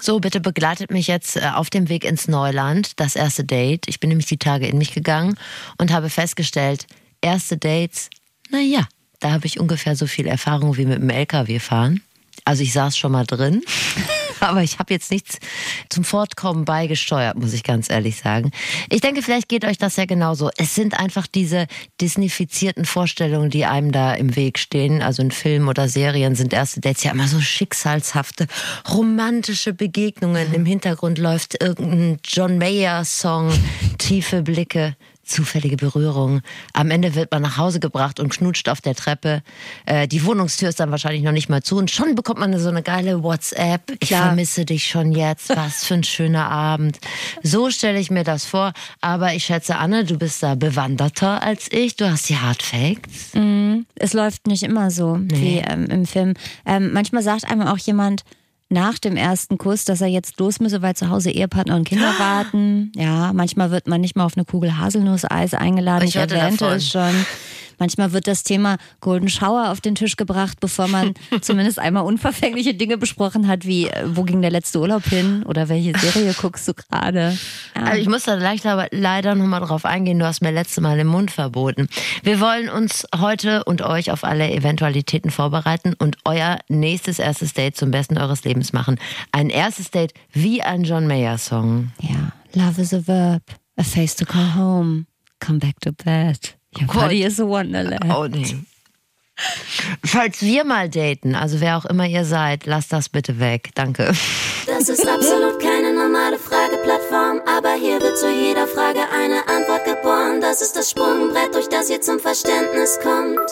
So, bitte begleitet mich jetzt äh, auf dem Weg ins Neuland, das erste Date. Ich bin nämlich die Tage in mich gegangen und habe festgestellt, erste Dates, naja, da habe ich ungefähr so viel Erfahrung wie mit dem LKW fahren. Also ich saß schon mal drin, aber ich habe jetzt nichts zum Fortkommen beigesteuert, muss ich ganz ehrlich sagen. Ich denke, vielleicht geht euch das ja genauso. Es sind einfach diese disneyfizierten Vorstellungen, die einem da im Weg stehen. Also in Filmen oder Serien sind erste Dates ja immer so schicksalshafte, romantische Begegnungen. Im Hintergrund läuft irgendein John Mayer-Song, tiefe Blicke zufällige Berührung. Am Ende wird man nach Hause gebracht und knutscht auf der Treppe. Äh, die Wohnungstür ist dann wahrscheinlich noch nicht mal zu und schon bekommt man so eine geile WhatsApp. Ich Klar. vermisse dich schon jetzt. Was für ein schöner Abend. So stelle ich mir das vor. Aber ich schätze, Anne, du bist da bewanderter als ich. Du hast die Hard Facts. Es läuft nicht immer so wie ähm, im Film. Ähm, manchmal sagt einem auch jemand nach dem ersten Kuss, dass er jetzt los müsse, weil zu Hause Ehepartner und Kinder warten. Ja, manchmal wird man nicht mal auf eine Kugel Haselnusseis eingeladen. Ich Ich, erwähnte davon. es schon. Manchmal wird das Thema Golden Shower auf den Tisch gebracht, bevor man zumindest einmal unverfängliche Dinge besprochen hat, wie äh, wo ging der letzte Urlaub hin oder welche Serie guckst du gerade. Ja. Also ich muss da leicht, aber leider nochmal drauf eingehen. Du hast mir letzte Mal den Mund verboten. Wir wollen uns heute und euch auf alle Eventualitäten vorbereiten und euer nächstes erstes Date zum besten eures Lebens machen. Ein erstes Date wie ein John Mayer Song. Ja, love is a verb, a face to call home, come back to bed. Your Gott. body is a wonderland. Oh nee. Falls wir mal daten, also wer auch immer ihr seid, lasst das bitte weg. Danke. Das ist absolut keine normale Frageplattform, aber hier wird zu jeder Frage eine Antwort geboren. Das ist das Sprungbrett, durch das ihr zum Verständnis kommt.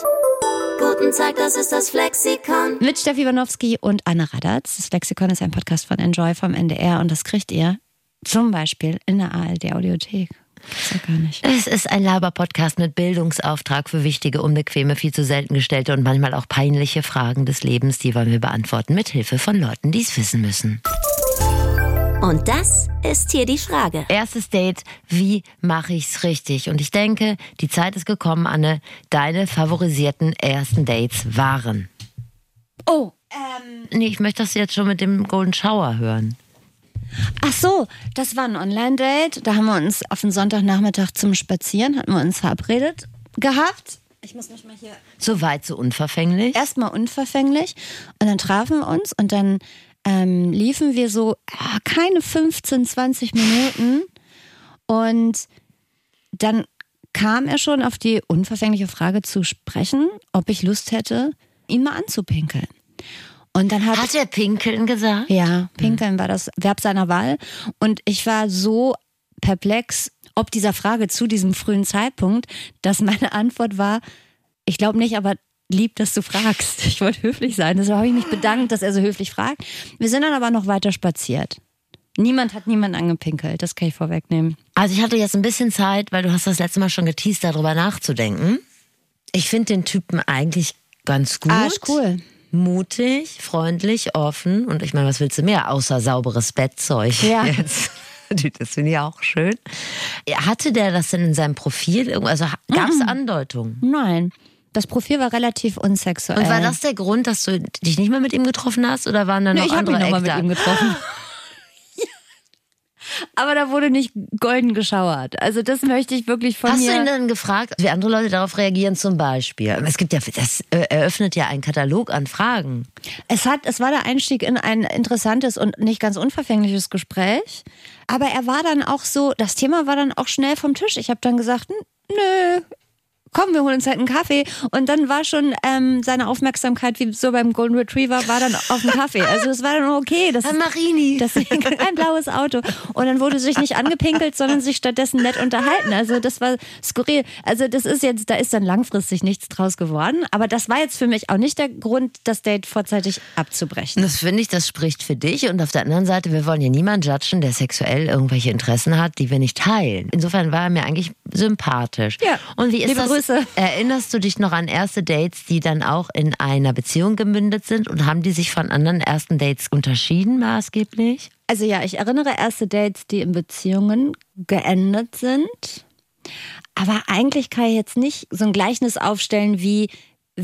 Guten Tag, das ist das Flexikon. Mit Steffi Wanowski und Anna Radatz. Das Lexikon ist ein Podcast von Enjoy vom NDR und das kriegt ihr zum Beispiel in der ARD-Audiothek. Gibt's ja gar nicht. Es ist ein Laber-Podcast mit Bildungsauftrag für wichtige, unbequeme, viel zu selten gestellte und manchmal auch peinliche Fragen des Lebens. Die wollen wir beantworten mit Hilfe von Leuten, die es wissen müssen. Und das ist hier die Frage. Erstes Date, wie mache ich's richtig? Und ich denke, die Zeit ist gekommen, Anne, deine favorisierten ersten Dates waren. Oh, ähm. Nee, ich möchte das jetzt schon mit dem Golden Shower hören. Ach so, das war ein Online-Date. Da haben wir uns auf den Sonntagnachmittag zum Spazieren, hatten wir uns verabredet gehabt. Ich muss mich mal hier So weit, so unverfänglich. erstmal unverfänglich und dann trafen wir uns und dann ähm, liefen wir so ah, keine 15, 20 Minuten und dann kam er schon auf die unverfängliche Frage zu sprechen, ob ich Lust hätte, ihn mal anzupinkeln. Und dann hat, Hat er Pinkeln gesagt? ja, pinkeln war das Verb seiner Wahl und ich war so perplex ob dieser Frage zu diesem frühen Zeitpunkt, dass meine Antwort war, ich glaube nicht, aber lieb, dass du fragst. Ich wollte höflich sein. Deshalb habe ich mich bedankt, dass er so höflich fragt. Wir sind dann aber noch weiter spaziert. Niemand hat niemanden angepinkelt, das kann ich vorwegnehmen. Also ich hatte jetzt ein bisschen Zeit, weil du hast das letzte Mal schon geteased, darüber nachzudenken. Ich finde den Typen eigentlich ganz gut. Ah, ist cool. Mutig, freundlich, offen. Und ich meine, was willst du mehr, außer sauberes Bettzeug Ja. jetzt? Das finde ich auch schön. Hatte der das denn in seinem Profil? Also gab es Andeutungen? Nein, das Profil war relativ unsexuell. Und war das der Grund, dass du dich nicht mehr mit ihm getroffen hast? Oder waren da noch Nee, ich habe andere mich nochmal mit ihm getroffen. Aber da wurde nicht golden geschauert. Also das möchte ich wirklich von Hast mir... du ihn dann gefragt, wie andere Leute darauf reagieren zum Beispiel? Es gibt ja, das eröffnet ja einen Katalog an Fragen. Es, hat, es war der Einstieg in ein interessantes und nicht ganz unverfängliches Gespräch. Aber er war dann auch so, das Thema war dann auch schnell vom Tisch. Ich habe dann gesagt, "N- nö, komm, wir holen uns halt einen Kaffee. Und dann war schon ähm, seine Aufmerksamkeit, wie so beim Golden Retriever, war dann auf dem Kaffee. Also es war dann okay. Das, Herr Marini. das ein blaues Auto. Und dann wurde sich nicht angepinkelt, sondern sich stattdessen nett unterhalten. Also das war skurril. Also das ist jetzt, da ist dann langfristig nichts draus geworden. Aber das war jetzt für mich auch nicht der Grund, das Date vorzeitig abzubrechen. Das finde ich, das spricht für dich. Und auf der anderen Seite, wir wollen hier niemanden judgen, der sexuell irgendwelche Interessen hat, die wir nicht teilen. Insofern war er mir eigentlich sympathisch. Ja. Und wie ist Liebe das? Grüße. Erinnerst du dich noch an erste Dates, die dann auch in einer Beziehung gemündet sind? Und haben die sich von anderen ersten Dates unterschieden maßgeblich? Also ja, ich erinnere erste Dates, die in Beziehungen geendet sind. Aber eigentlich kann ich jetzt nicht so ein Gleichnis aufstellen wie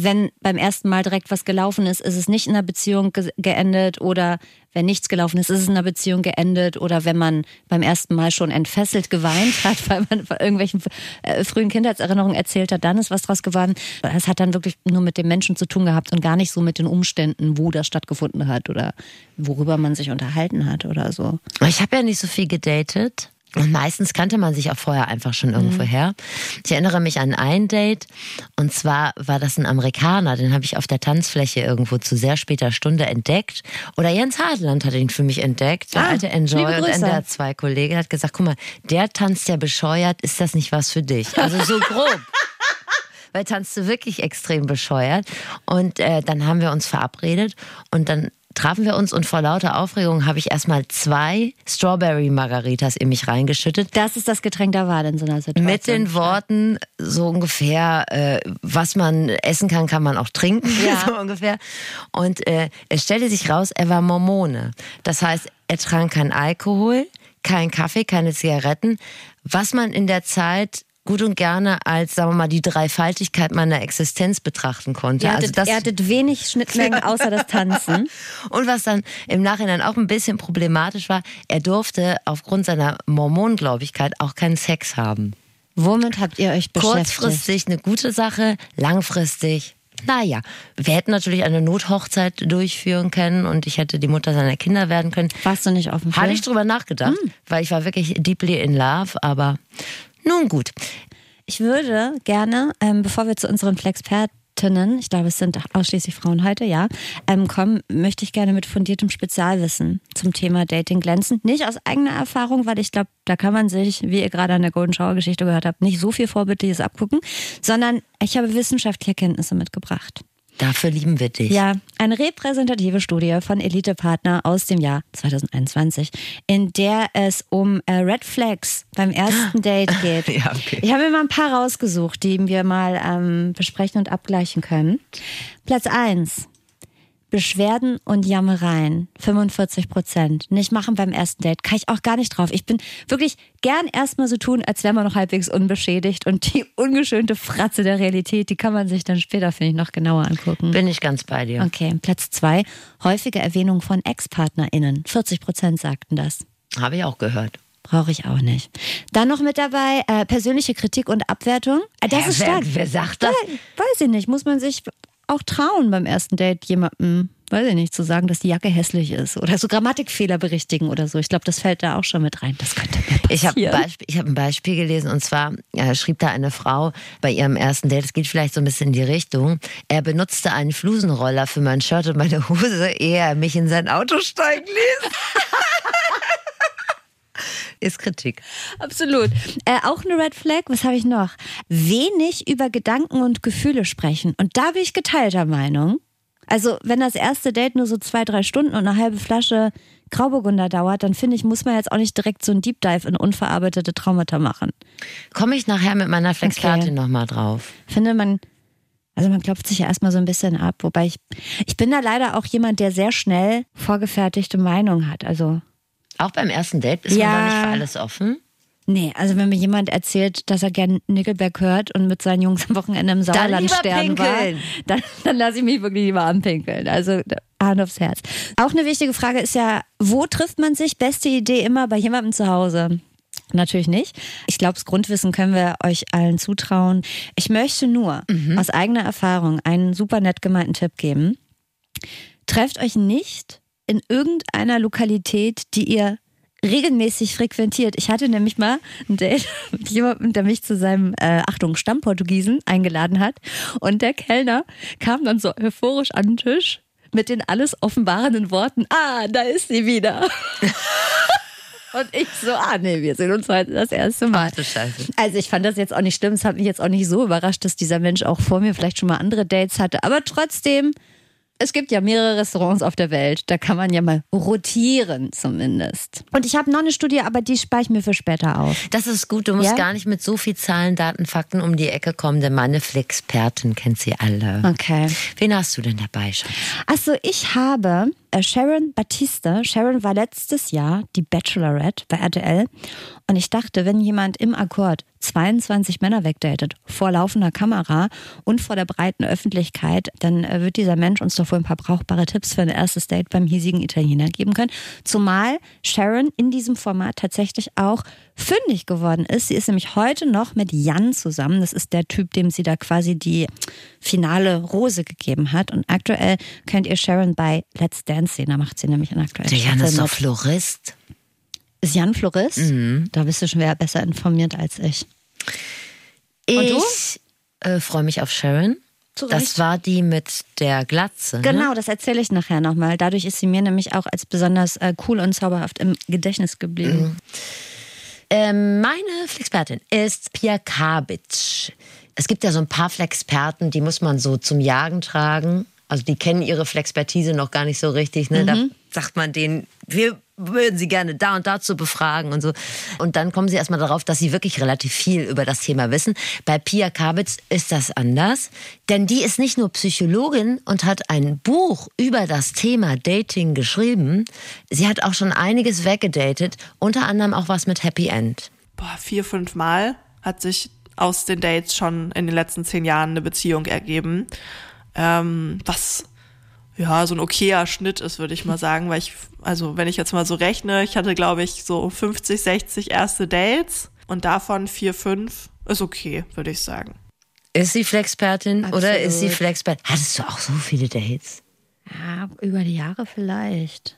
wenn beim ersten Mal direkt was gelaufen ist, ist es nicht in einer Beziehung ge geendet oder wenn nichts gelaufen ist, ist es in einer Beziehung geendet oder wenn man beim ersten Mal schon entfesselt geweint hat, weil man von irgendwelchen äh, frühen Kindheitserinnerungen erzählt hat, dann ist was draus geworden. Es hat dann wirklich nur mit dem Menschen zu tun gehabt und gar nicht so mit den Umständen, wo das stattgefunden hat oder worüber man sich unterhalten hat oder so. Ich habe ja nicht so viel gedatet. Und meistens kannte man sich auch vorher einfach schon irgendwo Mhm. her. Ich erinnere mich an ein Date und zwar war das ein Amerikaner, den habe ich auf der Tanzfläche irgendwo zu sehr später Stunde entdeckt. Oder Jens Hartland hat ihn für mich entdeckt, der Ah, alte Enjoy und. NDR 2 Kollege hat gesagt, guck mal, der tanzt ja bescheuert, ist das nicht was für dich? Also so grob. weil tanzte wirklich extrem bescheuert. Und äh, dann haben wir uns verabredet und dann trafen wir uns und vor lauter Aufregung habe ich erstmal zwei Strawberry Margaritas in mich reingeschüttet. Das ist das Getränk der Wahl in so einer Situation. Mit den Worten so ungefähr, äh, was man essen kann, kann man auch trinken, Ja. so ungefähr. Und äh, es stellte sich raus, er war Mormone. Das heißt, er trank kein Alkohol, kein Kaffee, keine Zigaretten, was man in der Zeit gut und gerne als, sagen wir mal, die Dreifaltigkeit meiner Existenz betrachten konnte. Ihr also hattet, ihr hattet wenig Schnittmengen außer das Tanzen. und was dann im Nachhinein auch ein bisschen problematisch war, er durfte aufgrund seiner Mormongläubigkeit auch keinen Sex haben. Womit habt ihr euch beschäftigt? Kurzfristig eine gute Sache, langfristig. Naja, wir hätten natürlich eine Nothochzeit durchführen können und ich hätte die Mutter seiner Kinder werden können. Warst du nicht dem Hatte ich drüber nachgedacht, weil ich war wirklich deeply in love, aber nun gut. Ich würde gerne, ähm, bevor wir zu unseren Flexpertinnen, ich glaube, es sind ausschließlich Frauen heute, ja, ähm, kommen, möchte ich gerne mit fundiertem Spezialwissen zum Thema Dating glänzen. Nicht aus eigener Erfahrung, weil ich glaube, da kann man sich, wie ihr gerade an der Golden Shower Geschichte gehört habt, nicht so viel Vorbildliches abgucken, sondern ich habe wissenschaftliche Kenntnisse mitgebracht. Dafür lieben wir dich. Ja, eine repräsentative Studie von Elite Partner aus dem Jahr 2021, in der es um äh, Red Flags beim ersten Date geht. Ja, okay. Ich habe mir mal ein paar rausgesucht, die wir mal ähm, besprechen und abgleichen können. Platz 1. Beschwerden und Jammereien, 45 Prozent. Nicht machen beim ersten Date, kann ich auch gar nicht drauf. Ich bin wirklich gern erstmal so tun, als wäre man noch halbwegs unbeschädigt und die ungeschönte Fratze der Realität, die kann man sich dann später, finde ich, noch genauer angucken. Bin ich ganz bei dir. Okay, Platz zwei. Häufige Erwähnung von Ex-PartnerInnen. 40 Prozent sagten das. Habe ich auch gehört. Brauche ich auch nicht. Dann noch mit dabei äh, persönliche Kritik und Abwertung. Äh, Das Hä, ist wer- stark. wer sagt das? Ja, weiß ich nicht. Muss man sich auch trauen beim ersten Date jemandem, weiß ich nicht, zu sagen, dass die Jacke hässlich ist oder so Grammatikfehler berichtigen oder so. Ich glaube, das fällt da auch schon mit rein. Das könnte mir Ich habe ein, passieren. Beispiel- ich hab ein Beispiel gelesen und zwar äh, schrieb da eine Frau bei ihrem ersten Date, es geht vielleicht so ein bisschen in die Richtung, er benutzte einen Flusenroller für mein Shirt und meine Hose, ehe er mich in sein Auto steigen ließ. Ist Kritik. Absolut. Äh, auch eine Red Flag, was habe ich noch? Wenig über Gedanken und Gefühle sprechen. Und da bin ich geteilter Meinung. Also, wenn das erste Date nur so zwei, drei Stunden und eine halbe Flasche Grauburgunder dauert, dann finde ich, muss man jetzt auch nicht direkt so ein Deep Dive in unverarbeitete Traumata machen. Komme ich nachher mit meiner Flexpertin Okay. nochmal drauf. Finde man, also man klopft sich ja erstmal so ein bisschen ab, wobei ich, ich bin da leider auch jemand, der sehr schnell vorgefertigte Meinung hat. Also, Auch beim ersten Date ist Ja. man da nicht für alles offen. Nee, also wenn mir jemand erzählt, dass er gern Nickelback hört und mit seinen Jungs am Wochenende im Sauerland sterben war, dann, dann lasse ich mich wirklich lieber anpinkeln. Also Hand aufs Herz. Auch eine wichtige Frage ist ja, wo trifft man sich? Beste Idee immer bei jemandem zu Hause. Natürlich nicht. Ich glaube, das Grundwissen können wir euch allen zutrauen. Ich möchte nur aus eigener Erfahrung einen super nett gemeinten Tipp geben. Trefft euch nicht in irgendeiner Lokalität, die ihr regelmäßig frequentiert. Ich hatte nämlich mal ein Date mit jemandem, der mich zu seinem, äh, Achtung, Stammportugiesen eingeladen hat. Und der Kellner kam dann so euphorisch an den Tisch mit den alles offenbarenden Worten, ah, da ist sie wieder. Und ich so, ah nee, wir sehen uns heute das erste Mal. Ach. Also ich fand das jetzt auch nicht schlimm. Es hat mich jetzt auch nicht so überrascht, dass dieser Mensch auch vor mir vielleicht schon mal andere Dates hatte. Aber trotzdem, es gibt ja mehrere Restaurants auf der Welt. Da kann man ja mal rotieren zumindest. Und ich habe noch eine Studie, aber die spare ich mir für später auf. Das ist gut, du musst Ja? gar nicht mit so viel Zahlen, Daten, Fakten um die Ecke kommen, denn meine Flexpertin kennt sie alle. Okay. Wen hast du denn dabei schon? Achso, ich habe Sharon Batista. Sharon war letztes Jahr die Bachelorette bei RTL. Und ich dachte, wenn jemand im Akkord 22 Männer wegdatet, vor laufender Kamera und vor der breiten Öffentlichkeit, dann äh, wird dieser Mensch uns doch wohl ein paar brauchbare Tipps für ein erstes Date beim hiesigen Italiener geben können. Zumal Sharon in diesem Format tatsächlich auch fündig geworden ist. Sie ist nämlich heute noch mit Jan zusammen. Das ist der Typ, dem sie da quasi die finale Rose gegeben hat. Und aktuell könnt ihr Sharon bei Let's Dance Da macht sie nämlich einen aktuellen Der Jan ist doch. Florist. Ist Jan Florist? Mhm. Da bist du schon wieder besser informiert als ich. Ich äh, freue mich auf Sharon. Zu Das war die mit der Glatze. Ne? Genau, das erzähle ich nachher nochmal. Dadurch ist sie mir nämlich auch als besonders äh, cool und zauberhaft im Gedächtnis geblieben. Ähm, meine Flexpertin ist Pia Kabitsch. Es gibt ja so ein paar Flexperten, die muss man so zum Jagen tragen. Also die kennen ihre Flexpertise noch gar nicht so richtig. Ne? Da sagt man denen, wir würden sie gerne da und dazu befragen und so. Und dann kommen sie erstmal darauf, dass sie wirklich relativ viel über das Thema wissen. Bei Pia Kabitz ist das anders, denn die ist nicht nur Psychologin und hat ein Buch über das Thema Dating geschrieben. Sie hat auch schon einiges weggedatet, unter anderem auch was mit Happy End. boah, vier, fünf Mal hat sich aus den Dates schon in den letzten zehn Jahren eine Beziehung ergeben. Ähm, was ja so ein okayer Schnitt ist, würde ich mal sagen, weil ich, also wenn ich jetzt mal so rechne, ich hatte, glaube ich, so 50, 60 erste Dates und davon vier, fünf ist okay, würde ich sagen. Ist sie Flexpertin oder ist sie. Flexpertin? Hattest du auch so viele Dates? Ja, über die Jahre vielleicht.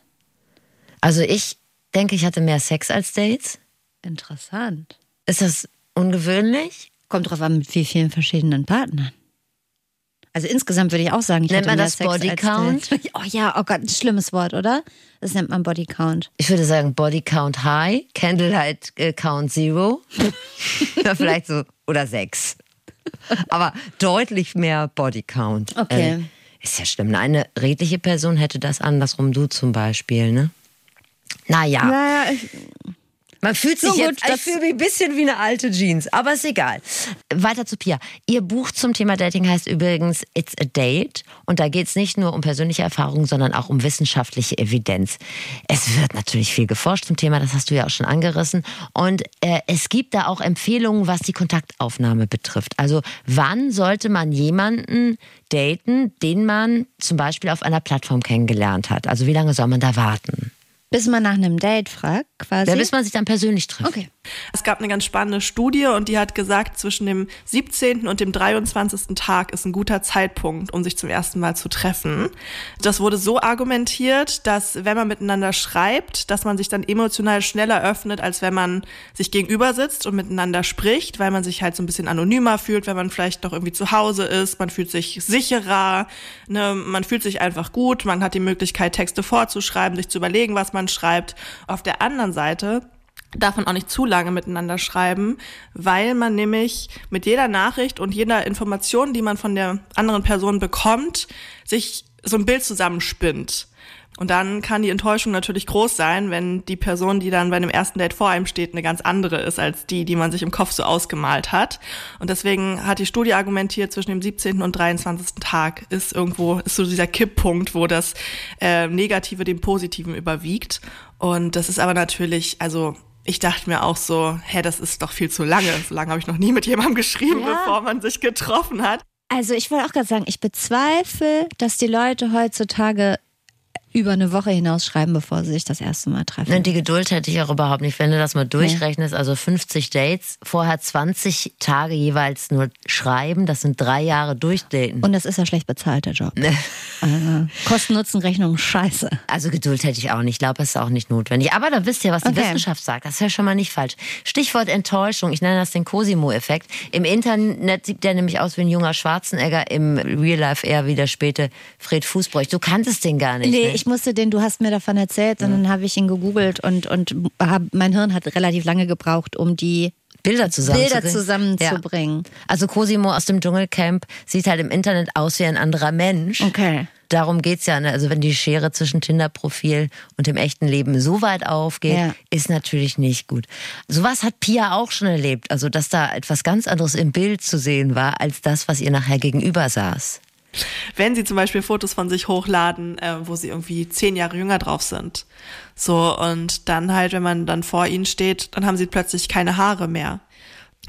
Also ich denke, ich hatte mehr Sex als Dates. Interessant. Ist das ungewöhnlich? Kommt drauf an, mit wie vielen verschiedenen Partnern. Also insgesamt würde ich auch sagen, ich Nennt man das Sex Body als Count? Dates. Oh ja, oh Gott, ein schlimmes Wort, oder? Das nennt man Body Count. Ich würde sagen Body Count High, Candlelight äh, Count Zero. ja, vielleicht so, oder sechs. Aber deutlich mehr Body Count. Okay. Äh, ist ja schlimm. Eine redliche Person hätte das andersrum, du zum Beispiel, ne? Naja. Naja, ich, Man fühlt sich gut, jetzt, ich das- fühle mich ein bisschen wie eine alte Jeans, aber ist egal. Weiter zu Pia. Ihr Buch zum Thema Dating heißt übrigens It's a Date und da geht es nicht nur um persönliche Erfahrungen, sondern auch um wissenschaftliche Evidenz. Es wird natürlich viel geforscht zum Thema, das hast du ja auch schon angerissen und äh, es gibt da auch Empfehlungen, was die Kontaktaufnahme betrifft. Also wann sollte man jemanden daten, den man zum Beispiel auf einer Plattform kennengelernt hat? Also wie lange soll man da warten? bis man nach einem Date fragt, quasi. Ja, bis man sich dann persönlich trifft. okay. Es gab eine ganz spannende Studie und die hat gesagt, zwischen dem 17. und dem 23. Tag ist ein guter Zeitpunkt, um sich zum ersten Mal zu treffen. Das wurde so argumentiert, dass wenn man miteinander schreibt, dass man sich dann emotional schneller öffnet, als wenn man sich gegenüber sitzt und miteinander spricht, weil man sich halt so ein bisschen anonymer fühlt, wenn man vielleicht noch irgendwie zu Hause ist, man fühlt sich sicherer, ne, man fühlt sich einfach gut, man hat die Möglichkeit, Texte vorzuschreiben, sich zu überlegen, was man schreibt. Auf der anderen Seite darf man auch nicht zu lange miteinander schreiben, weil man nämlich mit jeder Nachricht und jeder Information, die man von der anderen Person bekommt, sich so ein Bild zusammenspinnt. Und dann kann die Enttäuschung natürlich groß sein, wenn die Person, die dann bei einem ersten Date vor einem steht, eine ganz andere ist als die, die man sich im Kopf so ausgemalt hat. Und deswegen hat die Studie argumentiert, zwischen dem 17. und 23. Tag ist irgendwo, ist so dieser Kipppunkt, wo das äh, Negative dem Positiven überwiegt. Und das ist aber natürlich, also ich dachte mir auch so, hä, das ist doch viel zu lange. So lange habe ich noch nie mit jemandem geschrieben, Ja. bevor man sich getroffen hat. Also ich wollte auch gerade sagen, ich bezweifle, dass die Leute heutzutage über eine Woche hinaus schreiben, bevor sie sich das erste Mal treffen. Ne, Die Geduld hätte ich auch überhaupt nicht. Wenn du das mal durchrechnest, also 50 Dates, vorher 20 Tage jeweils nur schreiben, das sind drei Jahre durchdaten. Und das ist ja schlecht bezahlt, der Job. Also, Kosten-Nutzen-Rechnung, scheiße. Also Geduld hätte ich auch nicht. Ich glaube, es ist auch nicht notwendig. Aber da wisst ihr, was die Okay. Wissenschaft sagt. Das ist ja schon mal nicht falsch. Stichwort Enttäuschung. Ich nenne das den Cosimo-Effekt. Im Internet sieht der nämlich aus wie ein junger Schwarzenegger. Im Real Life eher wie der späte Fred Fußbräuch. Du kanntest den gar nicht. Nee, ne? ich musste den, du hast mir davon erzählt und dann habe ich ihn gegoogelt und, und hab, mein Hirn hat relativ lange gebraucht, um die Bilder zusammenzubringen. Bilder zusammenzubringen. Ja. Also Cosimo aus dem Dschungelcamp sieht halt im Internet aus wie ein anderer Mensch. Okay. Darum geht's ja. Ne? Also wenn die Schere zwischen Tinder-Profil und dem echten Leben so weit aufgeht, Ja. ist natürlich nicht gut. Sowas hat Pia auch schon erlebt. Also dass da etwas ganz anderes im Bild zu sehen war, als das, was ihr nachher gegenüber saß. Wenn sie zum Beispiel Fotos von sich hochladen, äh, wo sie irgendwie zehn Jahre jünger drauf sind. So, und dann halt, wenn man dann vor ihnen steht, dann haben sie plötzlich keine Haare mehr.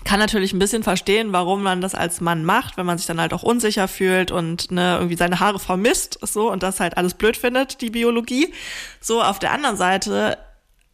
Kann natürlich ein bisschen verstehen, warum man das als Mann macht, wenn man sich dann halt auch unsicher fühlt und ne, irgendwie seine Haare vermisst, so und das halt alles blöd findet, die Biologie. So, auf der anderen Seite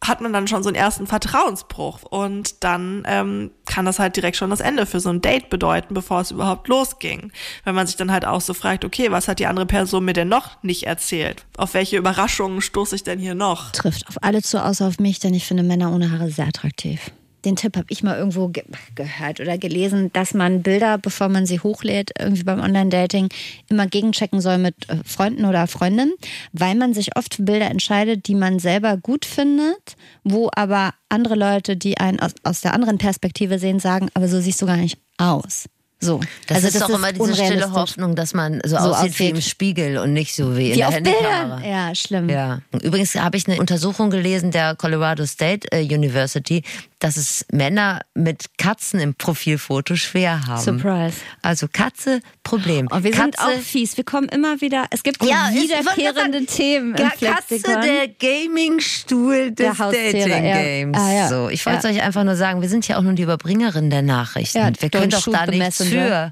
hat man dann schon so einen ersten Vertrauensbruch und dann ähm, kann das halt direkt schon das Ende für so ein Date bedeuten, bevor es überhaupt losging. Wenn man sich dann halt auch so fragt, okay, was hat die andere Person mir denn noch nicht erzählt? Auf welche Überraschungen stoße ich denn hier noch? Trifft auf alle zu, außer auf mich, denn ich finde Männer ohne Haare sehr attraktiv den Tipp habe ich mal irgendwo ge gehört oder gelesen, dass man Bilder, bevor man sie hochlädt, irgendwie beim Online-Dating, immer gegenchecken soll mit äh, Freunden oder Freundinnen, weil man sich oft für Bilder entscheidet, die man selber gut findet, wo aber andere Leute, die einen aus, aus der anderen Perspektive sehen, sagen, aber so siehst du gar nicht aus. So. Das also ist das doch ist immer diese stille Hoffnung, dass man so, so aussieht, wie im Spiegel und nicht so wie in wie der Bildern. Ja, schlimm. Ja. Übrigens habe ich eine Untersuchung gelesen der Colorado State äh, University, dass es Männer mit Katzen im Profilfoto schwer haben. Surprise. Also Katze, Problem. Und wir Katze, sind auch fies. Wir kommen immer wieder, es gibt ja, wiederkehrende sagen, Themen im Katze, der Gaming-Stuhl des Dating-Games. Ja. Ah, ja. So, ich wollte ja. euch einfach nur sagen, wir sind ja auch nur die Überbringerin der Nachrichten. Ja, wir können doch da nichts für.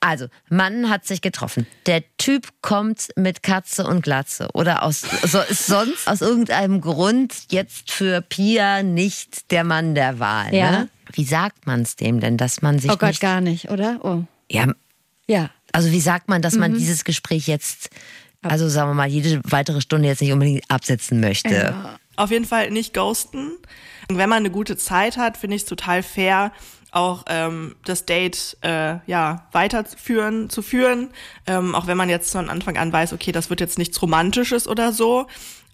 Also, Mann hat sich getroffen. Der Typ kommt mit Katze und Glatze. Oder aus, so ist sonst aus irgendeinem Grund jetzt für Pia nicht der Mann der Wahl. Ja. Ne? Wie sagt man es dem denn, dass man sich. Oh Gott, nicht, gar nicht, oder? Oh. Ja. Ja. Also, wie sagt man, dass man mhm. dieses Gespräch jetzt, also sagen wir mal, jede weitere Stunde jetzt nicht unbedingt absetzen möchte? Ja. Auf jeden Fall nicht ghosten. Wenn man eine gute Zeit hat, finde ich es total fair, auch ähm, das Date äh, ja weiterführen zu führen, ähm, auch wenn man jetzt von Anfang an weiß, okay, das wird jetzt nichts Romantisches oder so,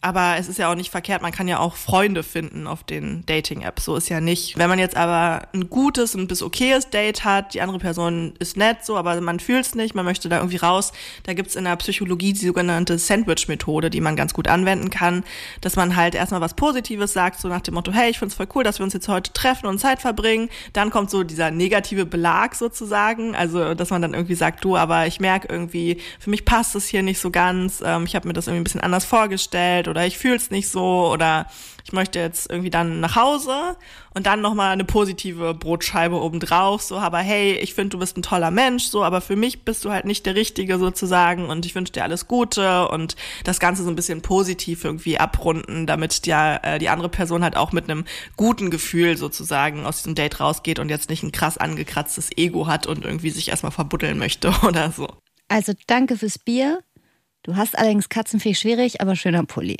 aber es ist ja auch nicht verkehrt, man kann ja auch Freunde finden auf den Dating-Apps. So ist ja nicht. Wenn man jetzt aber ein gutes und bis okayes Date hat, die andere Person ist nett so, aber man fühlt es nicht, man möchte da irgendwie raus, da gibt's in der Psychologie die sogenannte Sandwich-Methode, die man ganz gut anwenden kann, dass man halt erstmal was Positives sagt, so nach dem Motto, hey, ich find's voll cool, dass wir uns jetzt heute treffen und Zeit verbringen. Dann kommt so dieser negative Belag sozusagen, also dass man dann irgendwie sagt, du, aber ich merke irgendwie, für mich passt es hier nicht so ganz, ähm, ich habe mir das irgendwie ein bisschen anders vorgestellt oder ich fühle es nicht so oder ich möchte jetzt irgendwie dann nach Hause und dann nochmal eine positive Brotscheibe obendrauf, so, aber hey, ich finde, du bist ein toller Mensch, so, aber für mich bist du halt nicht der Richtige sozusagen und ich wünsche dir alles Gute und das Ganze so ein bisschen positiv irgendwie abrunden, damit ja äh, die andere Person halt auch mit einem guten Gefühl sozusagen aus diesem Date rausgeht und jetzt nicht ein krass angekratztes Ego hat und irgendwie sich erstmal verbuddeln möchte oder so. Also danke fürs Bier. Du hast allerdings Katzenfee schwierig, aber schöner Pulli.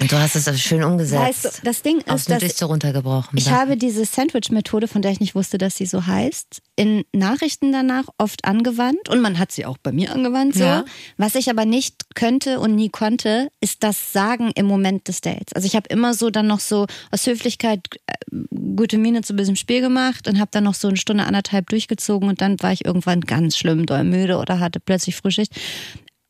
Und du hast es schön umgesetzt. Weißt du, das Ding ist, dass so runtergebrochen. Ich habe diese Sandwich-Methode, von der ich nicht wusste, dass sie so heißt, in Nachrichten danach oft angewandt und man hat sie auch bei mir angewandt. So. Ja. Was ich aber nicht könnte und nie konnte, ist das Sagen im Moment des Dates. Also ich habe immer so dann noch so aus Höflichkeit äh, gute Miene zu diesem Spiel gemacht und habe dann noch so eine Stunde anderthalb durchgezogen und dann war ich irgendwann ganz schlimm doll müde oder hatte plötzlich Frühschicht.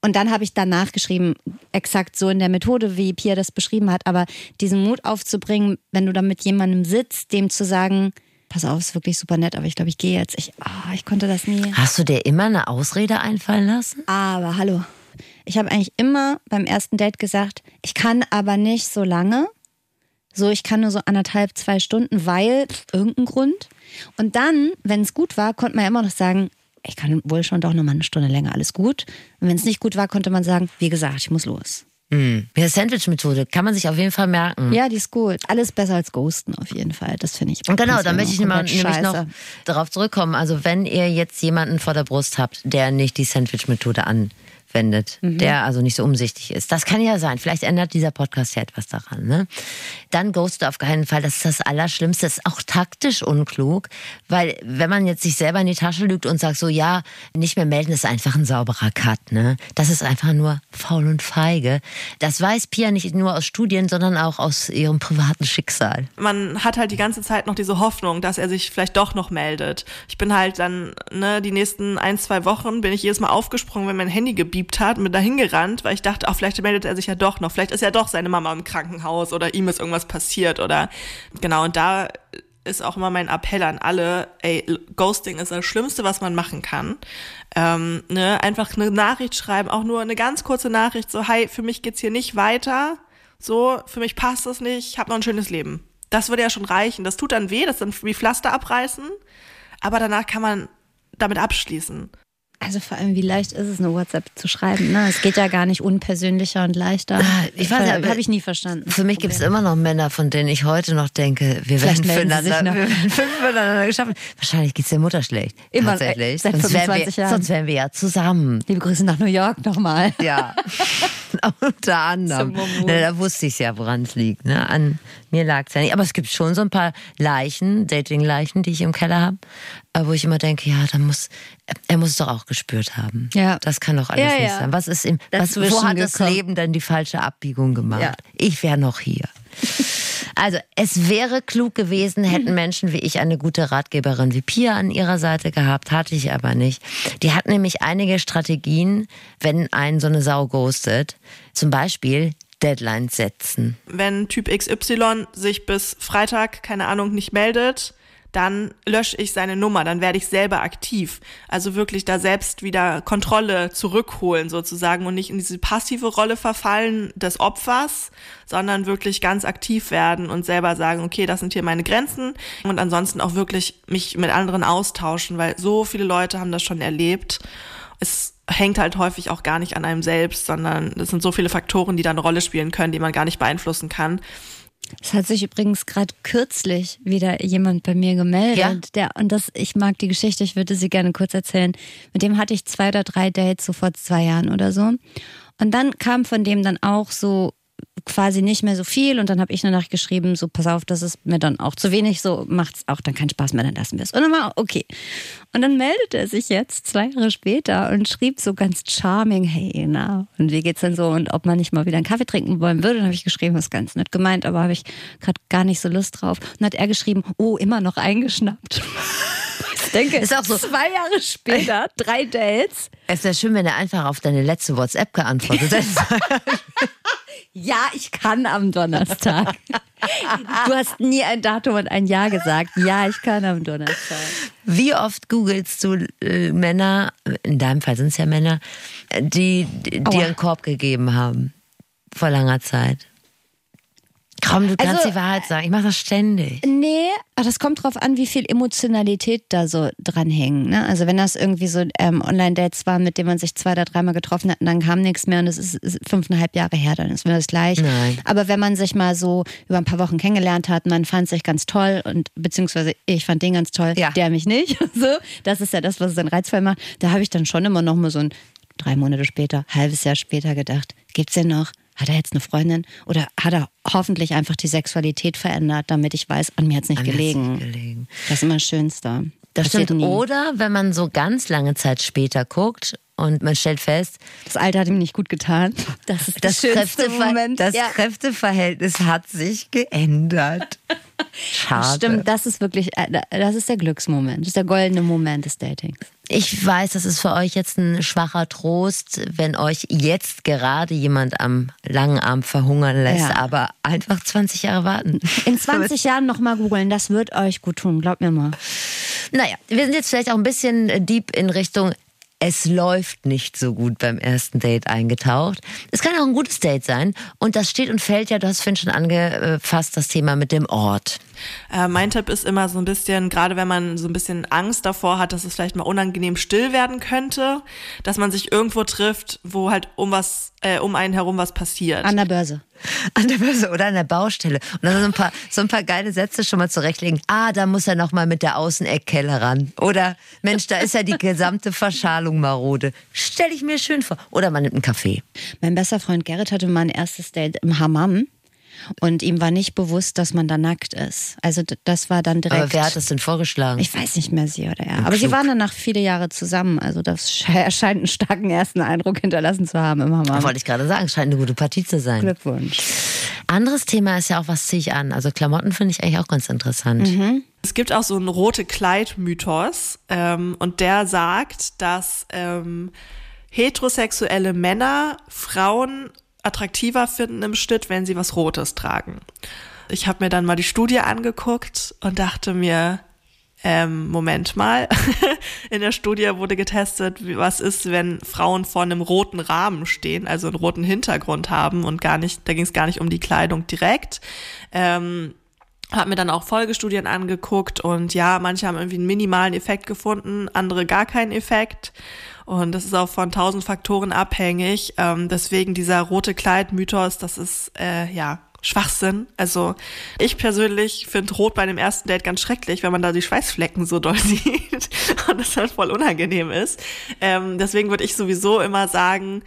Und dann habe ich danach geschrieben, exakt so in der Methode, wie Pia das beschrieben hat, aber diesen Mut aufzubringen, wenn du da mit jemandem sitzt, dem zu sagen, pass auf, ist wirklich super nett, aber ich glaube, ich gehe jetzt. Ich, oh, ich konnte das nie. Hast du dir immer eine Ausrede einfallen lassen? Aber hallo. Ich habe eigentlich immer beim ersten Date gesagt, ich kann aber nicht so lange. So, ich kann nur so anderthalb, zwei Stunden, weil irgendein Grund. Und dann, wenn es gut war, konnte man ja immer noch sagen, ich kann wohl schon doch noch mal eine Stunde länger, alles gut. Und wenn es nicht gut war, konnte man sagen, wie gesagt, ich muss los. Mhm. Ja, Sandwich-Methode kann man sich auf jeden Fall merken. Ja, die ist gut. Alles besser als Ghosten auf jeden Fall. Das finde ich. Und genau, da möchte ich mal, nämlich noch darauf zurückkommen. Also wenn ihr jetzt jemanden vor der Brust habt, der nicht die Sandwich-Methode an wendet, mhm. der also nicht so umsichtig ist. Das kann ja sein. Vielleicht ändert dieser Podcast ja etwas daran. Ne? Dann ghost auf keinen Fall. Das ist das Allerschlimmste. Das ist auch taktisch unklug, weil wenn man jetzt sich selber in die Tasche lügt und sagt so, ja, nicht mehr melden ist einfach ein sauberer Cut. Ne? Das ist einfach nur faul und feige. Das weiß Pia nicht nur aus Studien, sondern auch aus ihrem privaten Schicksal. Man hat halt die ganze Zeit noch diese Hoffnung, dass er sich vielleicht doch noch meldet. Ich bin halt dann, ne, die nächsten ein, zwei Wochen bin ich jedes Mal aufgesprungen, wenn mein Handy gebiebt geliebt hat, mit dahin gerannt, weil ich dachte, auch vielleicht meldet er sich ja doch noch. Vielleicht ist ja doch seine Mama im Krankenhaus oder ihm ist irgendwas passiert oder genau. Und da ist auch immer mein Appell an alle, ey, Ghosting ist das Schlimmste, was man machen kann. Ähm, ne, einfach eine Nachricht schreiben, auch nur eine ganz kurze Nachricht, so, hi, für mich geht's hier nicht weiter, so, für mich passt das nicht, ich habe noch ein schönes Leben. Das würde ja schon reichen. Das tut dann weh, das dann wie Pflaster abreißen, aber danach kann man damit abschließen. Also vor allem, wie leicht ist es, eine WhatsApp zu schreiben? Ne? Es geht ja gar nicht unpersönlicher und leichter. Ah, ich weiß ja, habe ich nie verstanden. Für mich gibt es immer noch Männer, von denen ich heute noch denke, wir werden füreinander, wir werden füreinander geschaffen. Wahrscheinlich geht's der Mutter schlecht. Immer tatsächlich. Seit sonst, wären 25 wir, Jahren. sonst wären wir ja zusammen. Liebe Grüße nach New York nochmal. Ja, unter anderem. Na, da wusste ich ja, woran es liegt. Ne? An mir lag es ja nicht. Aber es gibt schon so ein paar Leichen, Dating-Leichen, die ich im Keller habe, wo ich immer denke, ja, da muss, er muss es doch auch gespürt haben. Ja. Das kann doch alles Ja, nicht ja. sein. Was ist ihm, was, wo hat das. Leben dann die falsche Abbiegung gemacht? Ja. Ich wäre noch hier. Also, es wäre klug gewesen, hätten Menschen wie ich eine gute Ratgeberin wie Pia an ihrer Seite gehabt, hatte ich aber nicht. Die hat nämlich einige Strategien, wenn einen so eine Sau ghostet. Zum Beispiel Deadlines setzen. Wenn Typ XY sich bis Freitag, keine Ahnung, nicht meldet, dann lösche ich seine Nummer, dann werde ich selber aktiv. Also wirklich da selbst wieder Kontrolle zurückholen sozusagen und nicht in diese passive Rolle verfallen des Opfers, sondern wirklich ganz aktiv werden und selber sagen, okay, das sind hier meine Grenzen und ansonsten auch wirklich mich mit anderen austauschen, weil so viele Leute haben das schon erlebt. Es hängt halt häufig auch gar nicht an einem selbst, sondern es sind so viele Faktoren, die da eine Rolle spielen können, die man gar nicht beeinflussen kann. Es hat sich übrigens gerade kürzlich wieder jemand bei mir gemeldet. Ja? Der, und das, ich mag die Geschichte, ich würde sie gerne kurz erzählen. Mit dem hatte ich zwei oder drei Dates, so vor zwei Jahren oder so. Und dann kam von dem dann auch so quasi nicht mehr so viel und dann habe ich eine Nachricht geschrieben, so pass auf, das ist mir dann auch zu wenig, so macht's auch dann keinen Spaß mehr, dann lassen wir es. Und dann war okay. Und dann meldete er sich jetzt zwei Jahre später und schrieb so ganz charming, hey, na, und wie geht's denn so und ob man nicht mal wieder einen Kaffee trinken wollen würde. Dann habe ich geschrieben, das ist ganz nett gemeint, aber habe ich gerade gar nicht so Lust drauf. Und dann hat er geschrieben, oh, immer noch eingeschnappt. Ich denke, Ist auch so. zwei Jahre später, drei Dates. Es wäre schön, wenn er einfach auf deine letzte WhatsApp geantwortet hätte. Ja, ich kann am Donnerstag. Du hast nie ein Datum und ein Jahr gesagt. Ja, ich kann am Donnerstag. Wie oft googelst du äh, Männer, in deinem Fall sind es ja Männer, die dir einen Korb gegeben haben vor langer Zeit? Komm, du kannst Also, die Wahrheit sagen. Ich mache das ständig. Nee, aber das kommt drauf an, wie viel Emotionalität da so dranhängen. Ne? Also wenn das irgendwie so ähm, Online-Dates waren, mit denen man sich zwei oder dreimal getroffen hat und dann kam nichts mehr und es ist ist fünfeinhalb Jahre her, dann ist mir das gleich. Nein. Aber wenn man sich mal so über ein paar Wochen kennengelernt hat, man fand sich ganz toll und beziehungsweise ich fand den ganz toll, Ja. der mich nicht. So, das ist ja das, was es dann reizvoll macht. Da habe ich dann schon immer noch mal so ein drei Monate später, halbes Jahr später gedacht, gibt's den noch? Hat er jetzt eine Freundin? Oder hat er hoffentlich einfach die Sexualität verändert, damit ich weiß, an mir hat's nicht An gelegen. nicht gelegen. Das ist immer das Schönste. Das Passiert stimmt. nie. Oder wenn man so ganz lange Zeit später guckt und man stellt fest, Das Alter hat ihm nicht gut getan. Das ist das, das, schönste Kräftever Moment. das ja. Kräfteverhältnis hat sich geändert. Schade. Stimmt, das ist wirklich, äh, das ist der Glücksmoment. Das ist der goldene Moment des Datings. Ich weiß, das ist für euch jetzt ein schwacher Trost, wenn euch jetzt gerade jemand am langen Arm verhungern lässt, Ja. aber einfach 20 Jahre warten. In 20 Jahren nochmal googeln, das wird euch gut tun, glaubt mir mal. Naja, wir sind jetzt vielleicht auch ein bisschen deep in Richtung es läuft nicht so gut beim ersten Date eingetaucht. Es kann auch ein gutes Date sein. Und das steht und fällt ja, du hast vorhin schon angefasst, das Thema mit dem Ort. Äh, mein Tipp ist immer so ein bisschen, gerade wenn man so ein bisschen Angst davor hat, dass es vielleicht mal unangenehm still werden könnte, dass man sich irgendwo trifft, wo halt um was, äh, um einen herum was passiert. An der Börse. An der Börse oder an der Baustelle. Und dann so ein paar, so ein paar geile Sätze schon mal zurechtlegen. Ah, da muss er noch mal mit der Außeneckkelle ran. Oder, Mensch, da ist ja die gesamte Verschalung marode. Stell ich mir schön vor. Oder man nimmt einen Kaffee. Mein bester Freund Gerrit hatte mal ein erstes Date im Hammam. Und ihm war nicht bewusst, dass man da nackt ist. Also das war dann direkt. Aber wer hat das denn vorgeschlagen? Ich weiß nicht mehr sie oder er. Aber sie waren danach viele Jahre zusammen. Also das sch- scheint einen starken ersten Eindruck hinterlassen zu haben im Hammam. Wollte ich gerade sagen, scheint eine gute Partie zu sein. Glückwunsch. Anderes Thema ist ja auch, was ziehe ich an? Also Klamotten finde ich eigentlich auch ganz interessant. Es gibt auch so einen rote Kleid-Mythos ähm, und der sagt, dass ähm, heterosexuelle Männer Frauen attraktiver finden im Schnitt, wenn sie was Rotes tragen. Ich habe mir dann mal die Studie angeguckt und dachte mir, ähm, Moment mal, in der Studie wurde getestet, was ist, wenn Frauen vor einem roten Rahmen stehen, also einen roten Hintergrund haben und gar nicht, da ging es gar nicht um die Kleidung direkt. Ähm, habe mir dann auch Folgestudien angeguckt und ja, manche haben irgendwie einen minimalen Effekt gefunden, andere gar keinen Effekt. Und das ist auch von tausend Faktoren abhängig. Ähm, deswegen dieser rote Kleid-Mythos, das ist äh, ja Schwachsinn. Also ich persönlich finde Rot bei einem ersten Date ganz schrecklich, wenn man da die Schweißflecken so doll sieht und das halt voll unangenehm ist. Ähm, deswegen würde ich sowieso immer sagen,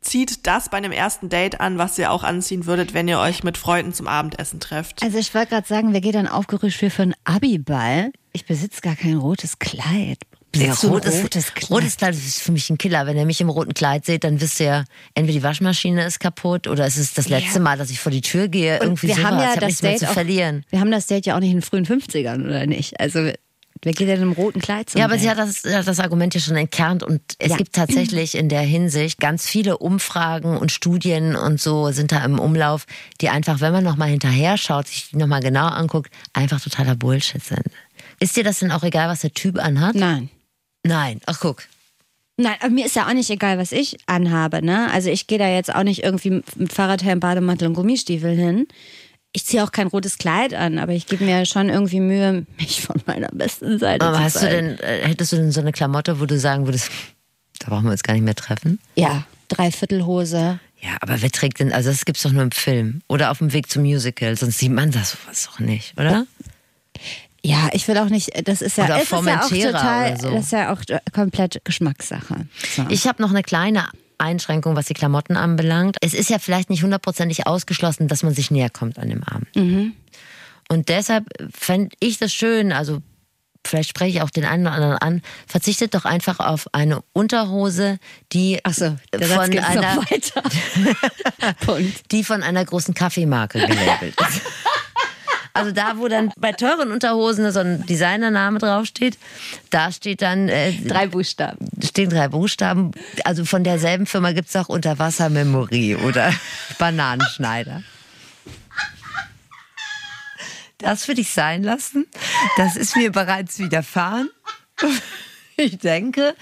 zieht das bei einem ersten Date an, was ihr auch anziehen würdet, wenn ihr euch mit Freunden zum Abendessen trefft. Also ich wollte gerade sagen, wer geht dann aufgerüstet für einen Abiball? Ich besitze gar kein rotes Kleid. Ja, du ein rotes, Kleid? rotes Kleid ist für mich ein Killer. Wenn ihr mich im roten Kleid seht, dann wisst ihr, entweder die Waschmaschine ist kaputt oder es ist das letzte Ja. Mal, dass ich vor die Tür gehe. Und Irgendwie wir sowas. haben ja hab das Date zu auch, verlieren. Wir haben das Date ja auch nicht in den frühen 50ern, oder nicht? Also wer geht denn im roten Kleid zum Ja, aber sie hat das, hat das Argument ja schon entkernt und es Ja. gibt tatsächlich in der Hinsicht ganz viele Umfragen und Studien und so sind da im Umlauf, die einfach, wenn man nochmal hinterher schaut, sich die nochmal genau anguckt, einfach totaler Bullshit sind. Ist dir das denn auch egal, was der Typ anhat? Nein. Nein. Ach guck. Nein, aber mir ist ja auch nicht egal, was ich anhabe. Ne? Also ich gehe da jetzt auch nicht irgendwie mit Fahrradhelm, Bademantel und Gummistiefeln hin. Ich ziehe auch kein rotes Kleid an, aber ich gebe mir schon irgendwie Mühe, mich von meiner besten Seite Aber zu hast du zeigen. denn, äh, hättest du denn so eine Klamotte, wo du sagen würdest, da brauchen wir uns gar nicht mehr treffen? Ja, Dreiviertelhose. Ja, aber wer trägt denn, also das gibt's doch nur im Film oder auf dem Weg zum Musical, sonst sieht man das sowas doch nicht, oder? Ja, ich will auch nicht, das ist ja, Oder es ist ja auch total, so. das ist ja auch komplett Geschmackssache. So. Ich habe noch eine kleine Einschränkung, was die Klamotten anbelangt. Es ist ja vielleicht nicht hundertprozentig ausgeschlossen, dass man sich näher kommt an dem Abend. Und deshalb fände ich das schön, also vielleicht spreche ich auch den einen oder anderen an, verzichtet doch einfach auf eine Unterhose, die so, von einer die von einer großen Kaffeemarke gelabelt ist. Also da, wo dann bei teuren Unterhosen so ein Designername draufsteht, da steht dann äh, Drei Buchstaben. stehen drei Buchstaben. Also von derselben Firma gibt's auch Unterwassermemorie oder Bananenschneider. Das würde ich sein lassen. Das ist mir bereits widerfahren. Ich denke,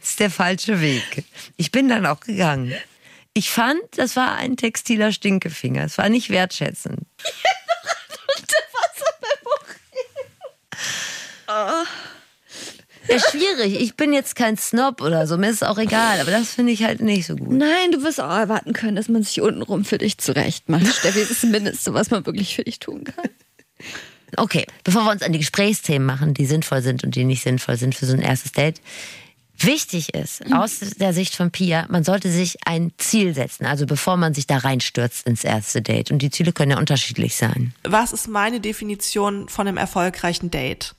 das ist der falsche Weg. Ich bin dann auch gegangen. Ich fand, das war ein textiler Stinkefinger. Es war nicht wertschätzend. Ja, schwierig. Ich bin jetzt kein Snob oder so. Mir ist es auch egal. Aber das finde ich halt nicht so gut. Nein, du wirst auch erwarten können, dass man sich untenrum für dich zurecht macht. Steffi, das ist das Mindeste, was man wirklich für dich tun kann. Okay, bevor wir uns an die Gesprächsthemen machen, die sinnvoll sind und die nicht sinnvoll sind für so ein erstes Date. Wichtig ist, aus der Sicht von Pia, man sollte sich ein Ziel setzen, also bevor man sich da reinstürzt ins erste Date. Und die Ziele können ja unterschiedlich sein. Was ist meine Definition von einem erfolgreichen Date?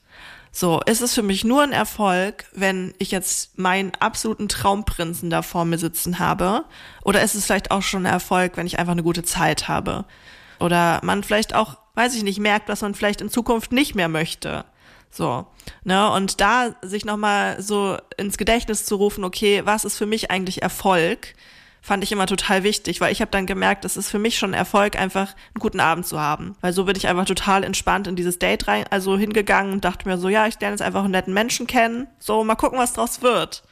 So, ist es für mich nur ein Erfolg, wenn ich jetzt meinen absoluten Traumprinzen da vor mir sitzen habe? Oder ist es vielleicht auch schon ein Erfolg, wenn ich einfach eine gute Zeit habe? Oder man vielleicht auch, weiß ich nicht, merkt, was man vielleicht in Zukunft nicht mehr möchte. So, ne, und da sich nochmal so ins Gedächtnis zu rufen, okay, was ist für mich eigentlich Erfolg? fand ich immer total wichtig, weil ich habe dann gemerkt, es ist für mich schon Erfolg, einfach einen guten Abend zu haben. Weil so bin ich einfach total entspannt in dieses Date rein, also hingegangen und dachte mir so, ja, ich lerne jetzt einfach einen netten Menschen kennen. So, mal gucken, was draus wird.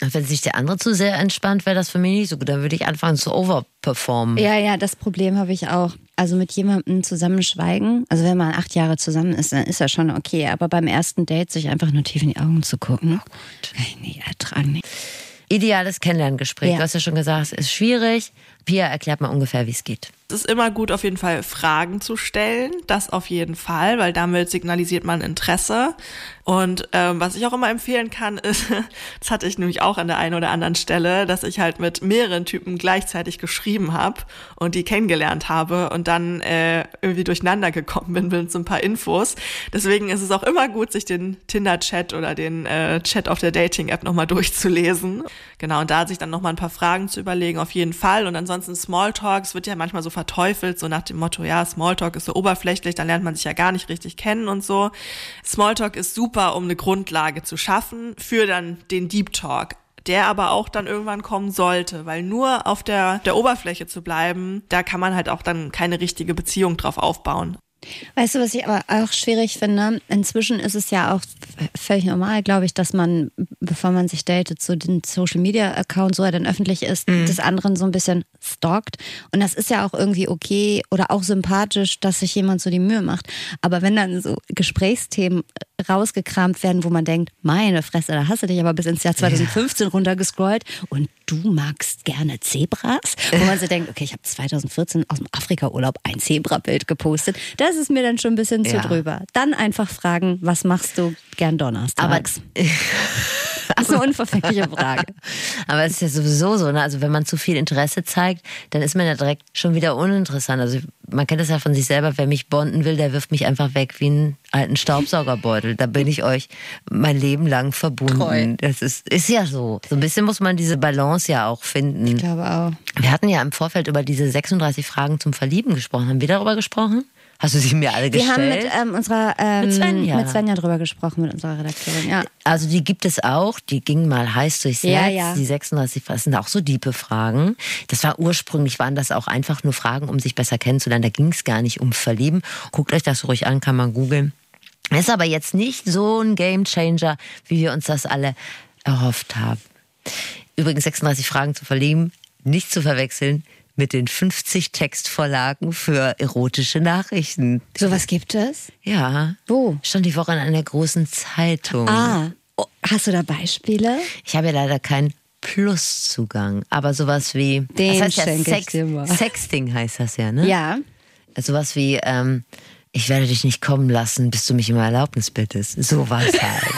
Wenn sich der andere zu sehr entspannt, wäre das für mich nicht so gut. Dann würde ich anfangen zu overperformen. Ja, ja, das Problem habe ich auch. Also mit jemandem zusammenschweigen, also wenn man acht Jahre zusammen ist, dann ist das schon okay. Aber beim ersten Date sich einfach nur tief in die Augen zu gucken, kann ich nicht ertragen. Ideales Kennenlerngespräch. Ja. Du hast ja schon gesagt, es ist schwierig. Pia erklärt mal ungefähr, wie es geht. Es ist immer gut, auf jeden Fall Fragen zu stellen. Das auf jeden Fall, weil damit signalisiert man Interesse. Und ähm, was ich auch immer empfehlen kann, ist, das hatte ich nämlich auch an der einen oder anderen Stelle, dass ich halt mit mehreren Typen gleichzeitig geschrieben habe und die kennengelernt habe und dann äh, irgendwie durcheinander gekommen bin mit so ein paar Infos. Deswegen ist es auch immer gut, sich den Tinder-Chat oder den äh, Chat auf der Dating-App nochmal durchzulesen. Genau, und da sich dann nochmal ein paar Fragen zu überlegen, auf jeden Fall. Und ansonsten Smalltalk, es wird ja manchmal so verteufelt, so nach dem Motto, ja, Smalltalk ist so oberflächlich, dann lernt man sich ja gar nicht richtig kennen und so. Smalltalk ist super, um eine Grundlage zu schaffen für dann den Deep Talk. der aber auch dann irgendwann kommen sollte, weil nur auf der, der Oberfläche zu bleiben, da kann man halt auch dann keine richtige Beziehung drauf aufbauen. Weißt du, was ich aber auch schwierig finde? Inzwischen ist es ja auch völlig normal, glaube ich, dass man, bevor man sich datet, so den Social Media Account, so er dann öffentlich ist, mhm. des anderen so ein bisschen stalkt. Und das ist ja auch irgendwie okay oder auch sympathisch, dass sich jemand so die Mühe macht. Aber wenn dann so Gesprächsthemen rausgekramt werden, wo man denkt, meine Fresse, da hast du dich aber bis ins Jahr 2015 ja. runtergescrollt und du magst gerne Zebras, wo man so denkt, okay, ich habe 2014 aus dem Afrika-Urlaub ein Zebra-Bild gepostet. Das ist mir dann schon ein bisschen ja. zu drüber. Dann einfach fragen, was machst du gern donnerstags? Aber Das ist eine unverfängliche Frage. Aber es ist ja sowieso so, ne? Also wenn man zu viel Interesse zeigt, dann ist man ja direkt schon wieder uninteressant. Also man kennt das ja von sich selber, wer mich bonden will, der wirft mich einfach weg wie einen alten Staubsaugerbeutel. Da bin ich euch mein Leben lang verbunden. Treu. Das ist, ist ja so. So ein bisschen muss man diese Balance ja auch finden. Ich glaube auch. Wir hatten ja im Vorfeld über diese 36 Fragen zum Verlieben gesprochen. Haben wir darüber gesprochen? Hast du sie mir alle gestellt? Wir haben mit ähm, unserer ähm, mit, Svenja. mit Svenja drüber gesprochen, mit unserer Redakteurin. Ja. Also die gibt es auch, die ging mal heiß durchs ja, Netz. Ja. Die 36 das sind auch so diepe Fragen. Das war ursprünglich, waren das auch einfach nur Fragen, um sich besser kennenzulernen. Da ging es gar nicht um Verlieben. Guckt euch das ruhig an, kann man googeln. Ist aber jetzt nicht so ein Gamechanger, wie wir uns das alle erhofft haben. Übrigens 36 Fragen zu verlieben, nicht zu verwechseln mit den 50 Textvorlagen für erotische Nachrichten. Sowas gibt es? Ja. Wo? Stand die Woche in einer großen Zeitung. Ah. Oh, hast du da Beispiele? Ich habe ja leider keinen Pluszugang, aber sowas wie Den das heißt ja Sex, Sexting heißt das ja, ne? Ja. Sowas wie ähm, ich werde dich nicht kommen lassen, bis du mich um Erlaubnis bittest. Sowas halt.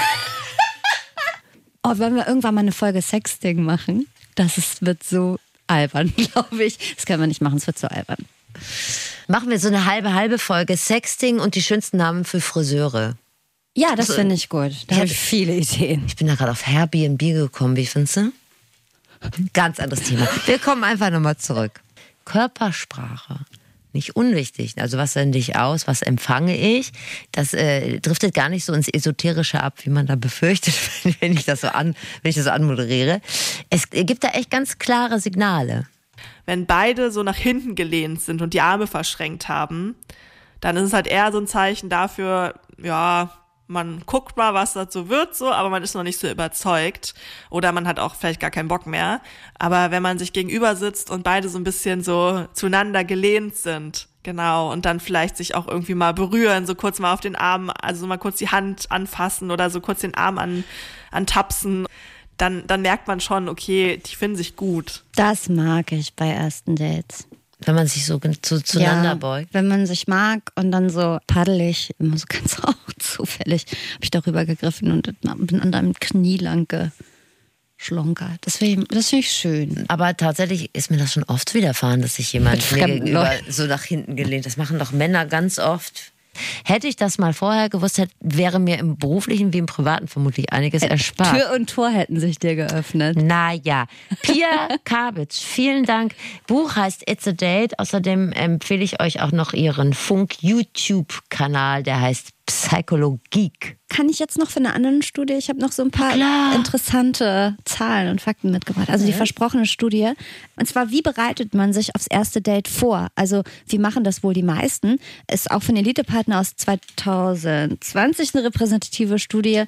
oh, wollen wir irgendwann mal eine Folge Sexting machen? Das ist, wird so albern, glaube ich. Das können wir nicht machen, es wird zu albern. Machen wir so eine halbe, halbe Folge Sexting und die schönsten Namen für Friseure. Ja, das also, finde ich gut. Da habe ich viele Ideen. Ich bin da gerade auf Airbnb gekommen. Wie findest du? Ganz anderes Thema. Wir kommen einfach nochmal zurück. Körpersprache nicht unwichtig. Also was sende ich aus, was empfange ich? Das äh, driftet gar nicht so ins Esoterische ab, wie man da befürchtet, wenn ich das so an, wenn ich das so anmoderiere. Es gibt da echt ganz klare Signale. Wenn beide so nach hinten gelehnt sind und die Arme verschränkt haben, dann ist es halt eher so ein Zeichen dafür, ja, man guckt mal, was dazu wird, so, aber man ist noch nicht so überzeugt. Oder man hat auch vielleicht gar keinen Bock mehr. Aber wenn man sich gegenüber sitzt und beide so ein bisschen so zueinander gelehnt sind, genau, und dann vielleicht sich auch irgendwie mal berühren, so kurz mal auf den Arm, also mal kurz die Hand anfassen oder so kurz den Arm an, antapsen, dann, dann merkt man schon, okay, die finden sich gut. Das mag ich bei ersten Dates. Wenn man sich so zu, zueinander ja, beugt. Wenn man sich mag und dann so paddelig, immer so ganz auch zufällig, habe ich darüber gegriffen und bin an deinem Knie lang geschlonkert. Das finde ich, find ich schön. Aber tatsächlich ist mir das schon oft widerfahren, dass sich jemand mir gegenüber so nach hinten gelehnt. Das machen doch Männer ganz oft. Hätte ich das mal vorher gewusst, hätte, wäre mir im beruflichen wie im privaten vermutlich einiges äh, erspart. Tür und Tor hätten sich dir geöffnet. Naja. Pia Kabitsch, vielen Dank. Buch heißt It's a Date. Außerdem empfehle ich euch auch noch ihren Funk-YouTube-Kanal, der heißt Psychologie. Kann ich jetzt noch für eine andere Studie? Ich habe noch so ein paar Klar. interessante Zahlen und Fakten mitgebracht. Also die versprochene Studie. Und zwar, wie bereitet man sich aufs erste Date vor? Also, wie machen das wohl die meisten? Ist auch von Elite-Partner aus 2020 eine repräsentative Studie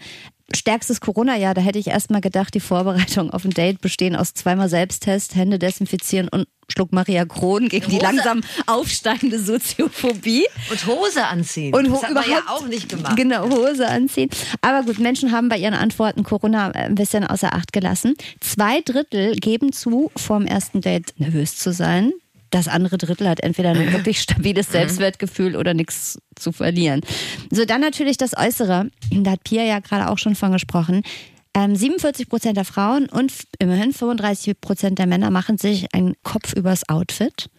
stärkstes Corona-Jahr, da hätte ich erstmal gedacht, die Vorbereitungen auf ein Date bestehen aus zweimal Selbsttest, Hände desinfizieren und Schluck Maria Kron gegen Hose. die langsam aufsteigende Soziophobie. Und Hose anziehen. Und das hat man ja auch nicht gemacht. Genau, Hose anziehen. Aber gut, Menschen haben bei ihren Antworten Corona ein bisschen außer Acht gelassen. Zwei Drittel geben zu, vorm ersten Date nervös zu sein das andere Drittel hat entweder ein wirklich stabiles mhm. Selbstwertgefühl oder nichts zu verlieren. So, dann natürlich das Äußere. Da hat Pia ja gerade auch schon von gesprochen. 47 ähm, Prozent der Frauen und immerhin 35 Prozent der Männer machen sich einen Kopf übers Outfit.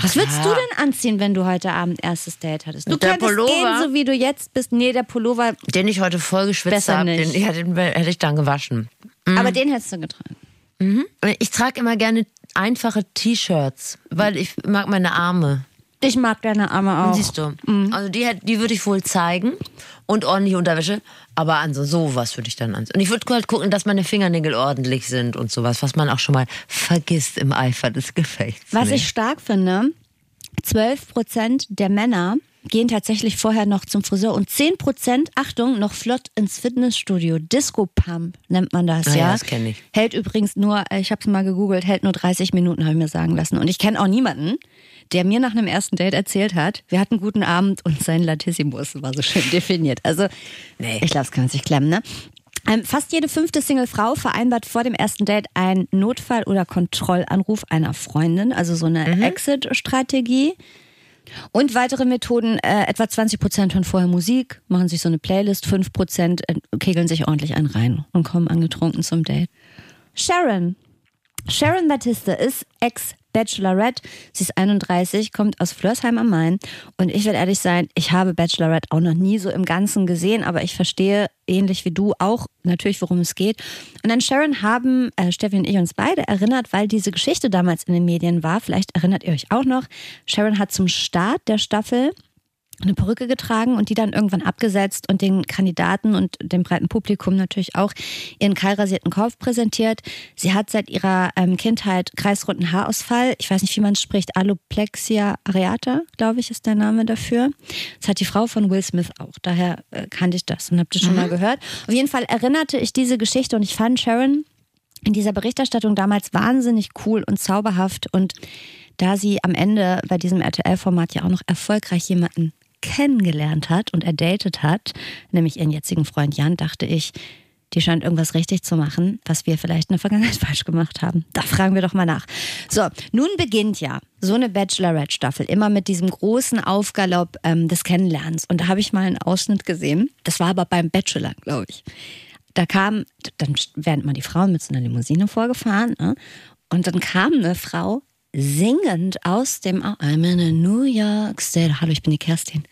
Was würdest ja. du denn anziehen, wenn du heute Abend erstes Date hattest? Du der könntest Pullover, gehen, so wie du jetzt bist. Nee, der Pullover. Den ich heute voll geschwitzt habe, den, ja, den hätte ich dann gewaschen. Mhm. Aber den hättest du getragen. Mhm. Ich trage immer gerne einfache T-Shirts, weil ich mag meine Arme. Ich mag deine Arme auch. Siehst du. Also die, die würde ich wohl zeigen und ordentliche Unterwäsche. Aber an so sowas würde ich dann anziehen. Und ich würde halt gucken, dass meine Fingernägel ordentlich sind und sowas, was man auch schon mal vergisst im Eifer des Gefechts. Was nicht? ich stark finde, 12 Prozent der Männer gehen tatsächlich vorher noch zum Friseur und 10 Prozent, Achtung, noch flott ins Fitnessstudio. Disco Pump nennt man das, Ah ja, ja. das kenn ich. Hält übrigens nur, ich habe es mal gegoogelt, hält nur 30 Minuten, habe ich mir sagen lassen. Und ich kenne auch niemanden, der mir nach einem ersten Date erzählt hat, wir hatten einen guten Abend und sein Latissimus war so schön definiert. Also, Nee. ich glaube, es kann man sich klemmen, ne? Ähm, fast jede fünfte Single-Frau vereinbart vor dem ersten Date einen Notfall- oder Kontrollanruf einer Freundin, also so eine Exit-Strategie. Und weitere Methoden, äh, etwa 20 Prozent hören vorher Musik, machen sich so eine Playlist, 5 Prozent äh, kegeln sich ordentlich einen rein und kommen angetrunken zum Date. Sharon. Sharon Batiste ist Ex-Bachelorette. Sie ist 31, kommt aus Flörsheim am Main. Und ich will ehrlich sein, ich habe Bachelorette auch noch nie so im Ganzen gesehen, aber ich verstehe ähnlich wie du auch natürlich, worum es geht. Und an Sharon haben äh, Steffi und ich uns beide erinnert, weil diese Geschichte damals in den Medien war. Vielleicht erinnert ihr euch auch noch. Sharon hat zum Start der Staffel eine Perücke getragen und die dann irgendwann abgesetzt und den Kandidaten und dem breiten Publikum natürlich auch ihren kahlrasierten Kopf präsentiert. Sie hat seit ihrer ähm, Kindheit kreisrunden Haarausfall. Ich weiß nicht, wie man es spricht. Aloplexia areata, glaube ich, ist der Name dafür. Das hat die Frau von Will Smith auch. Daher äh, kannte ich das und habe das schon mal gehört. Auf jeden Fall erinnerte ich diese Geschichte und ich fand Sharon in dieser Berichterstattung damals wahnsinnig cool und zauberhaft und da sie am Ende bei diesem RTL-Format ja auch noch erfolgreich jemanden kennengelernt hat und erdatet hat, nämlich ihren jetzigen Freund Jan, dachte ich, die scheint irgendwas richtig zu machen, was wir vielleicht in der Vergangenheit falsch gemacht haben. Da fragen wir doch mal nach. So, nun beginnt ja so eine Bachelorette-Staffel immer mit diesem großen Aufgalopp ähm, des Kennenlernens. Und da habe ich mal einen Ausschnitt gesehen. Das war aber beim Bachelor, glaube ich. Da kam, dann werden mal die Frauen mit so einer Limousine vorgefahren. Ne? Und dann kam eine Frau singend aus dem I'm in a New York State. Hallo, ich bin die Kerstin.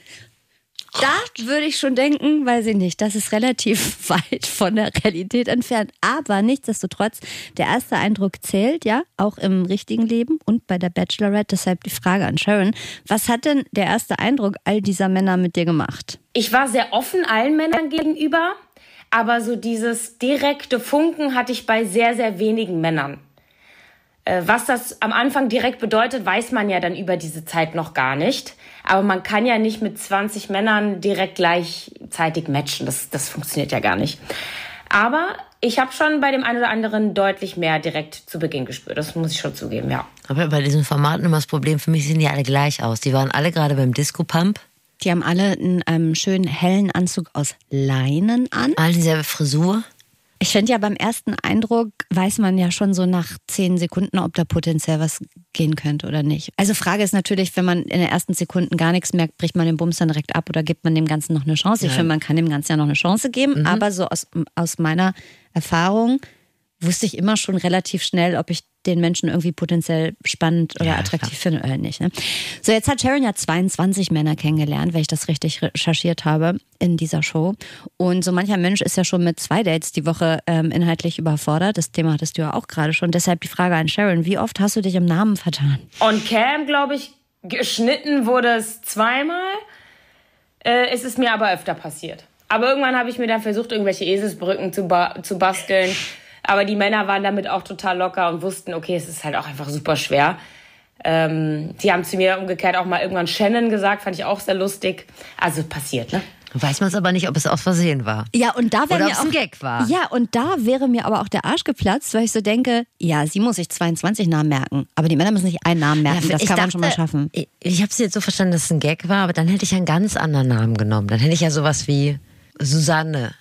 Da würde ich schon denken, weiß ich nicht, das ist relativ weit von der Realität entfernt. Aber nichtsdestotrotz, der erste Eindruck zählt ja auch im richtigen Leben und bei der Bachelorette. Deshalb die Frage an Sharon. Was hat denn der erste Eindruck all dieser Männer mit dir gemacht? Ich war sehr offen allen Männern gegenüber, aber so dieses direkte Funken hatte ich bei sehr, sehr wenigen Männern. Äh, Was das am Anfang direkt bedeutet, weiß man ja dann über diese Zeit noch gar nicht. Aber man kann ja nicht mit 20 Männern direkt gleichzeitig matchen. Das, das funktioniert ja gar nicht. Aber ich habe schon bei dem einen oder anderen deutlich mehr direkt zu Beginn gespürt. Das muss ich schon zugeben, ja. Aber bei diesen Formaten immer das Problem, für mich sehen die alle gleich aus. Die waren alle gerade beim Disco-Pump, Die haben alle einen ähm, schönen hellen Anzug aus Leinen an. alle dieselbe Frisur. Ich finde ja beim ersten Eindruck weiß man ja schon so nach zehn Sekunden, ob da potenziell was gehen könnte oder nicht. Also Frage ist natürlich, wenn man in den ersten Sekunden gar nichts merkt, bricht man den Bums dann direkt ab oder gibt man dem Ganzen noch eine Chance? Ich finde, man kann dem Ganzen ja noch eine Chance geben, aber so aus, aus meiner Erfahrung wusste ich immer schon relativ schnell, ob ich den Menschen irgendwie potenziell spannend oder Ja, attraktiv finde oder nicht. Ne? So, jetzt hat Sharon ja 22 Männer kennengelernt, wenn ich das richtig recherchiert habe in dieser Show. Und so mancher Mensch ist ja schon mit zwei Dates die Woche ähm, inhaltlich überfordert. Das Thema hattest du ja auch gerade schon. Deshalb die Frage an Sharon, wie oft hast du dich im Namen vertan? On Cam, glaube ich, geschnitten wurde es zweimal. Äh, es ist mir aber öfter passiert. Aber irgendwann habe ich mir dann versucht, irgendwelche Eselsbrücken zu, ba zu basteln. Aber die Männer waren damit auch total locker und wussten, okay, es ist halt auch einfach super schwer. Ähm, die haben zu mir umgekehrt auch mal irgendwann Shannon gesagt, fand ich auch sehr lustig. Also passiert, ne? Weiß man es aber nicht, ob es aus Versehen war. Ja, und da wäre mir auch ein Gag war. Ja, und da wäre mir aber auch der Arsch geplatzt, weil ich so denke, ja, sie muss sich 22 Namen merken, aber die Männer müssen sich einen Namen merken. das ich kann man dachte, schon mal schaffen. Ich, ich habe es jetzt so verstanden, dass es ein Gag war, aber dann hätte ich einen ganz anderen Namen genommen. Dann hätte ich ja sowas wie Susanne.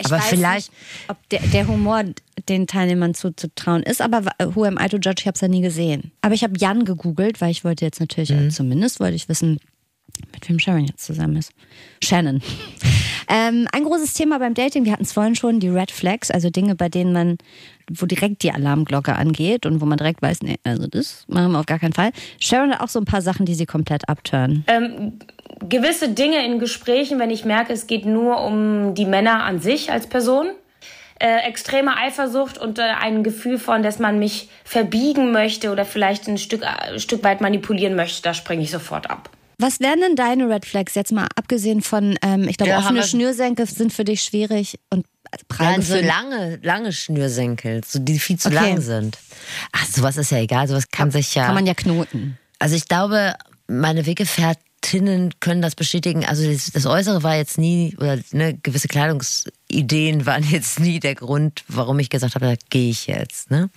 Ich aber weiß vielleicht. nicht, ob der, der Humor den Teilnehmern zuzutrauen ist, aber who am I to judge? Ich habe es ja nie gesehen. Aber ich habe Jan gegoogelt, weil ich wollte jetzt natürlich, Mhm. zumindest wollte ich wissen, mit wem Sharon jetzt zusammen ist. Shannon. ähm, ein großes Thema beim Dating, wir hatten es vorhin schon, die Red Flags, also Dinge, bei denen man, wo direkt die Alarmglocke angeht und wo man direkt weiß, nee, also das machen wir auf gar keinen Fall. Sharon hat auch so ein paar Sachen, die sie komplett abtören. Ähm, gewisse Dinge in Gesprächen, wenn ich merke, es geht nur um die Männer an sich als Person, äh, extreme Eifersucht und äh, ein Gefühl von, dass man mich verbiegen möchte oder vielleicht ein Stück, äh, ein Stück weit manipulieren möchte, da springe ich sofort ab. Was wären denn deine Red Flags jetzt mal abgesehen von, ähm, ich glaube, Ja, offene Schnürsenkel sind für dich schwierig und also Nein, so für- lange, lange Schnürsenkel, so die viel zu Okay. lang sind. Ach, sowas ist ja egal, sowas kann sich ja. kann man ja knoten. Also ich glaube, meine Weggefährtinnen können das bestätigen. Also das, das Äußere war jetzt nie, oder ne, gewisse Kleidungsideen waren jetzt nie der Grund, warum ich gesagt habe, da gehe ich jetzt. Ne?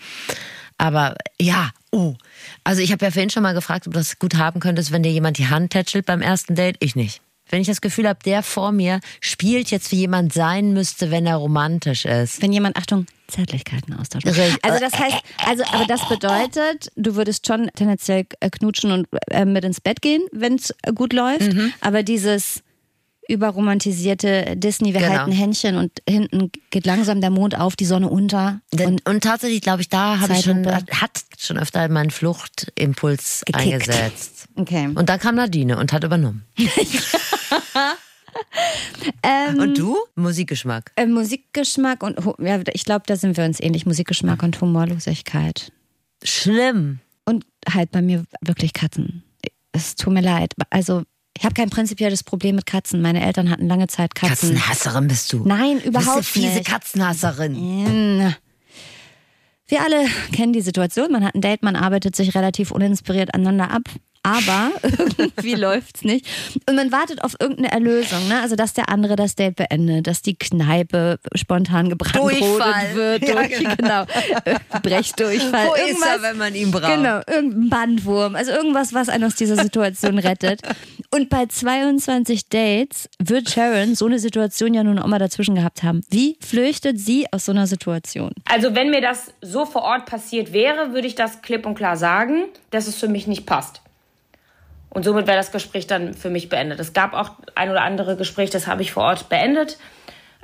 Aber ja, oh. Also ich habe ja vorhin schon mal gefragt, ob das gut haben könntest, wenn dir jemand die Hand tätschelt beim ersten Date. Ich nicht. Wenn ich das Gefühl habe, der vor mir spielt jetzt, wie jemand sein müsste, wenn er romantisch ist. Wenn jemand, Achtung, Zärtlichkeiten austauscht. Richtig. Also das heißt, also aber das bedeutet, du würdest schon tendenziell äh, knutschen und äh, mit ins Bett gehen, wenn es gut läuft. Mhm. Aber dieses überromantisierte Disney, wir Genau. halten Händchen und hinten geht langsam der Mond auf, die Sonne unter. Und und, tatsächlich glaube ich, da habe ich schon, hat schon öfter meinen Fluchtimpuls Gekickt. eingesetzt. okay. Und dann kam Nadine und hat übernommen. Ähm, und du? Musikgeschmack. äh, Musikgeschmack und ja, ich glaube, da sind wir uns ähnlich. Musikgeschmack und Humorlosigkeit. Schlimm. Und halt bei mir wirklich Katzen. Es tut mir leid. Also, ich habe kein prinzipielles Problem mit Katzen. Meine Eltern hatten lange Zeit Katzen. Katzenhasserin bist du. Nein, Du überhaupt bist eine fiese nicht. Katzenhasserin. Wir alle kennen die Situation. Man hat ein Date, man arbeitet sich relativ uninspiriert aneinander ab. Aber irgendwie läuft's nicht. Und man wartet auf irgendeine Erlösung, ne? Also, dass der andere das Date beendet, dass die Kneipe spontan gebrandrodet Durchfall. wird. Ja, durch, genau. Brechdurchfall. Wo ist Irgendwas- er, wenn man ihn braucht? Genau, irgendein Bandwurm. Also irgendwas, was einen aus dieser Situation rettet. Und bei 22 Dates wird Sharon so eine Situation ja nun auch mal dazwischen gehabt haben. Wie flüchtet sie aus so einer Situation? Also wenn mir das so vor Ort passiert wäre, würde ich das klipp und klar sagen, dass es für mich nicht passt. Und somit wäre das Gespräch dann für mich beendet. Es gab auch ein oder andere Gespräch, das habe ich vor Ort beendet.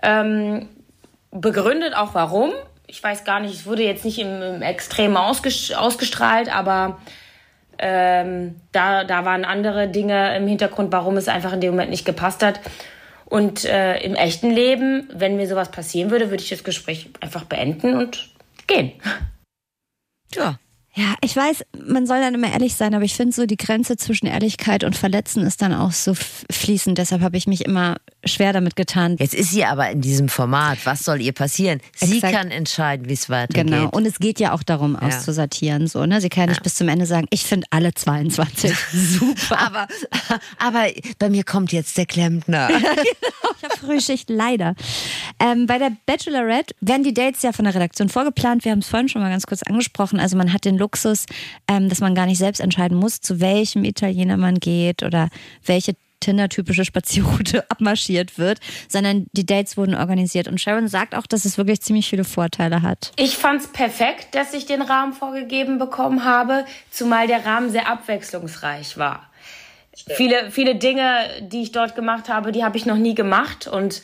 Ähm, begründet auch warum. Ich weiß gar nicht, es wurde jetzt nicht im, im Extrem ausges ausgestrahlt, aber ähm, da, da waren andere Dinge im Hintergrund, warum es einfach in dem Moment nicht gepasst hat. Und äh, im echten Leben, wenn mir sowas passieren würde, würde ich das Gespräch einfach beenden und gehen. Ja. Ja, ich weiß, man soll dann immer ehrlich sein, aber ich finde so die Grenze zwischen Ehrlichkeit und Verletzen ist dann auch so fließend. Deshalb habe ich mich immer schwer damit getan. Jetzt ist sie aber in diesem Format. Was soll ihr passieren? Sie Exakt. kann entscheiden, wie es weitergeht. Genau. Und es geht ja auch darum, auszusortieren. So, ne? Sie kann ja nicht bis zum Ende sagen, ich finde alle 22 super. aber, aber bei mir kommt jetzt der Klempner. Ich habe Frühschicht, leider. Ähm, bei der Bachelorette werden die Dates ja von der Redaktion vorgeplant. Wir haben es vorhin schon mal ganz kurz angesprochen. Also man hat den Luxus, ähm, dass man gar nicht selbst entscheiden muss, zu welchem Italiener man geht oder welche Tinder-typische Spazierroute abmarschiert wird, sondern die Dates wurden organisiert. Und Sharon sagt auch, dass es wirklich ziemlich viele Vorteile hat. Ich fand es perfekt, dass ich den Rahmen vorgegeben bekommen habe, zumal der Rahmen sehr abwechslungsreich war. Viele, viele Dinge, die ich dort gemacht habe, die habe ich noch nie gemacht. Und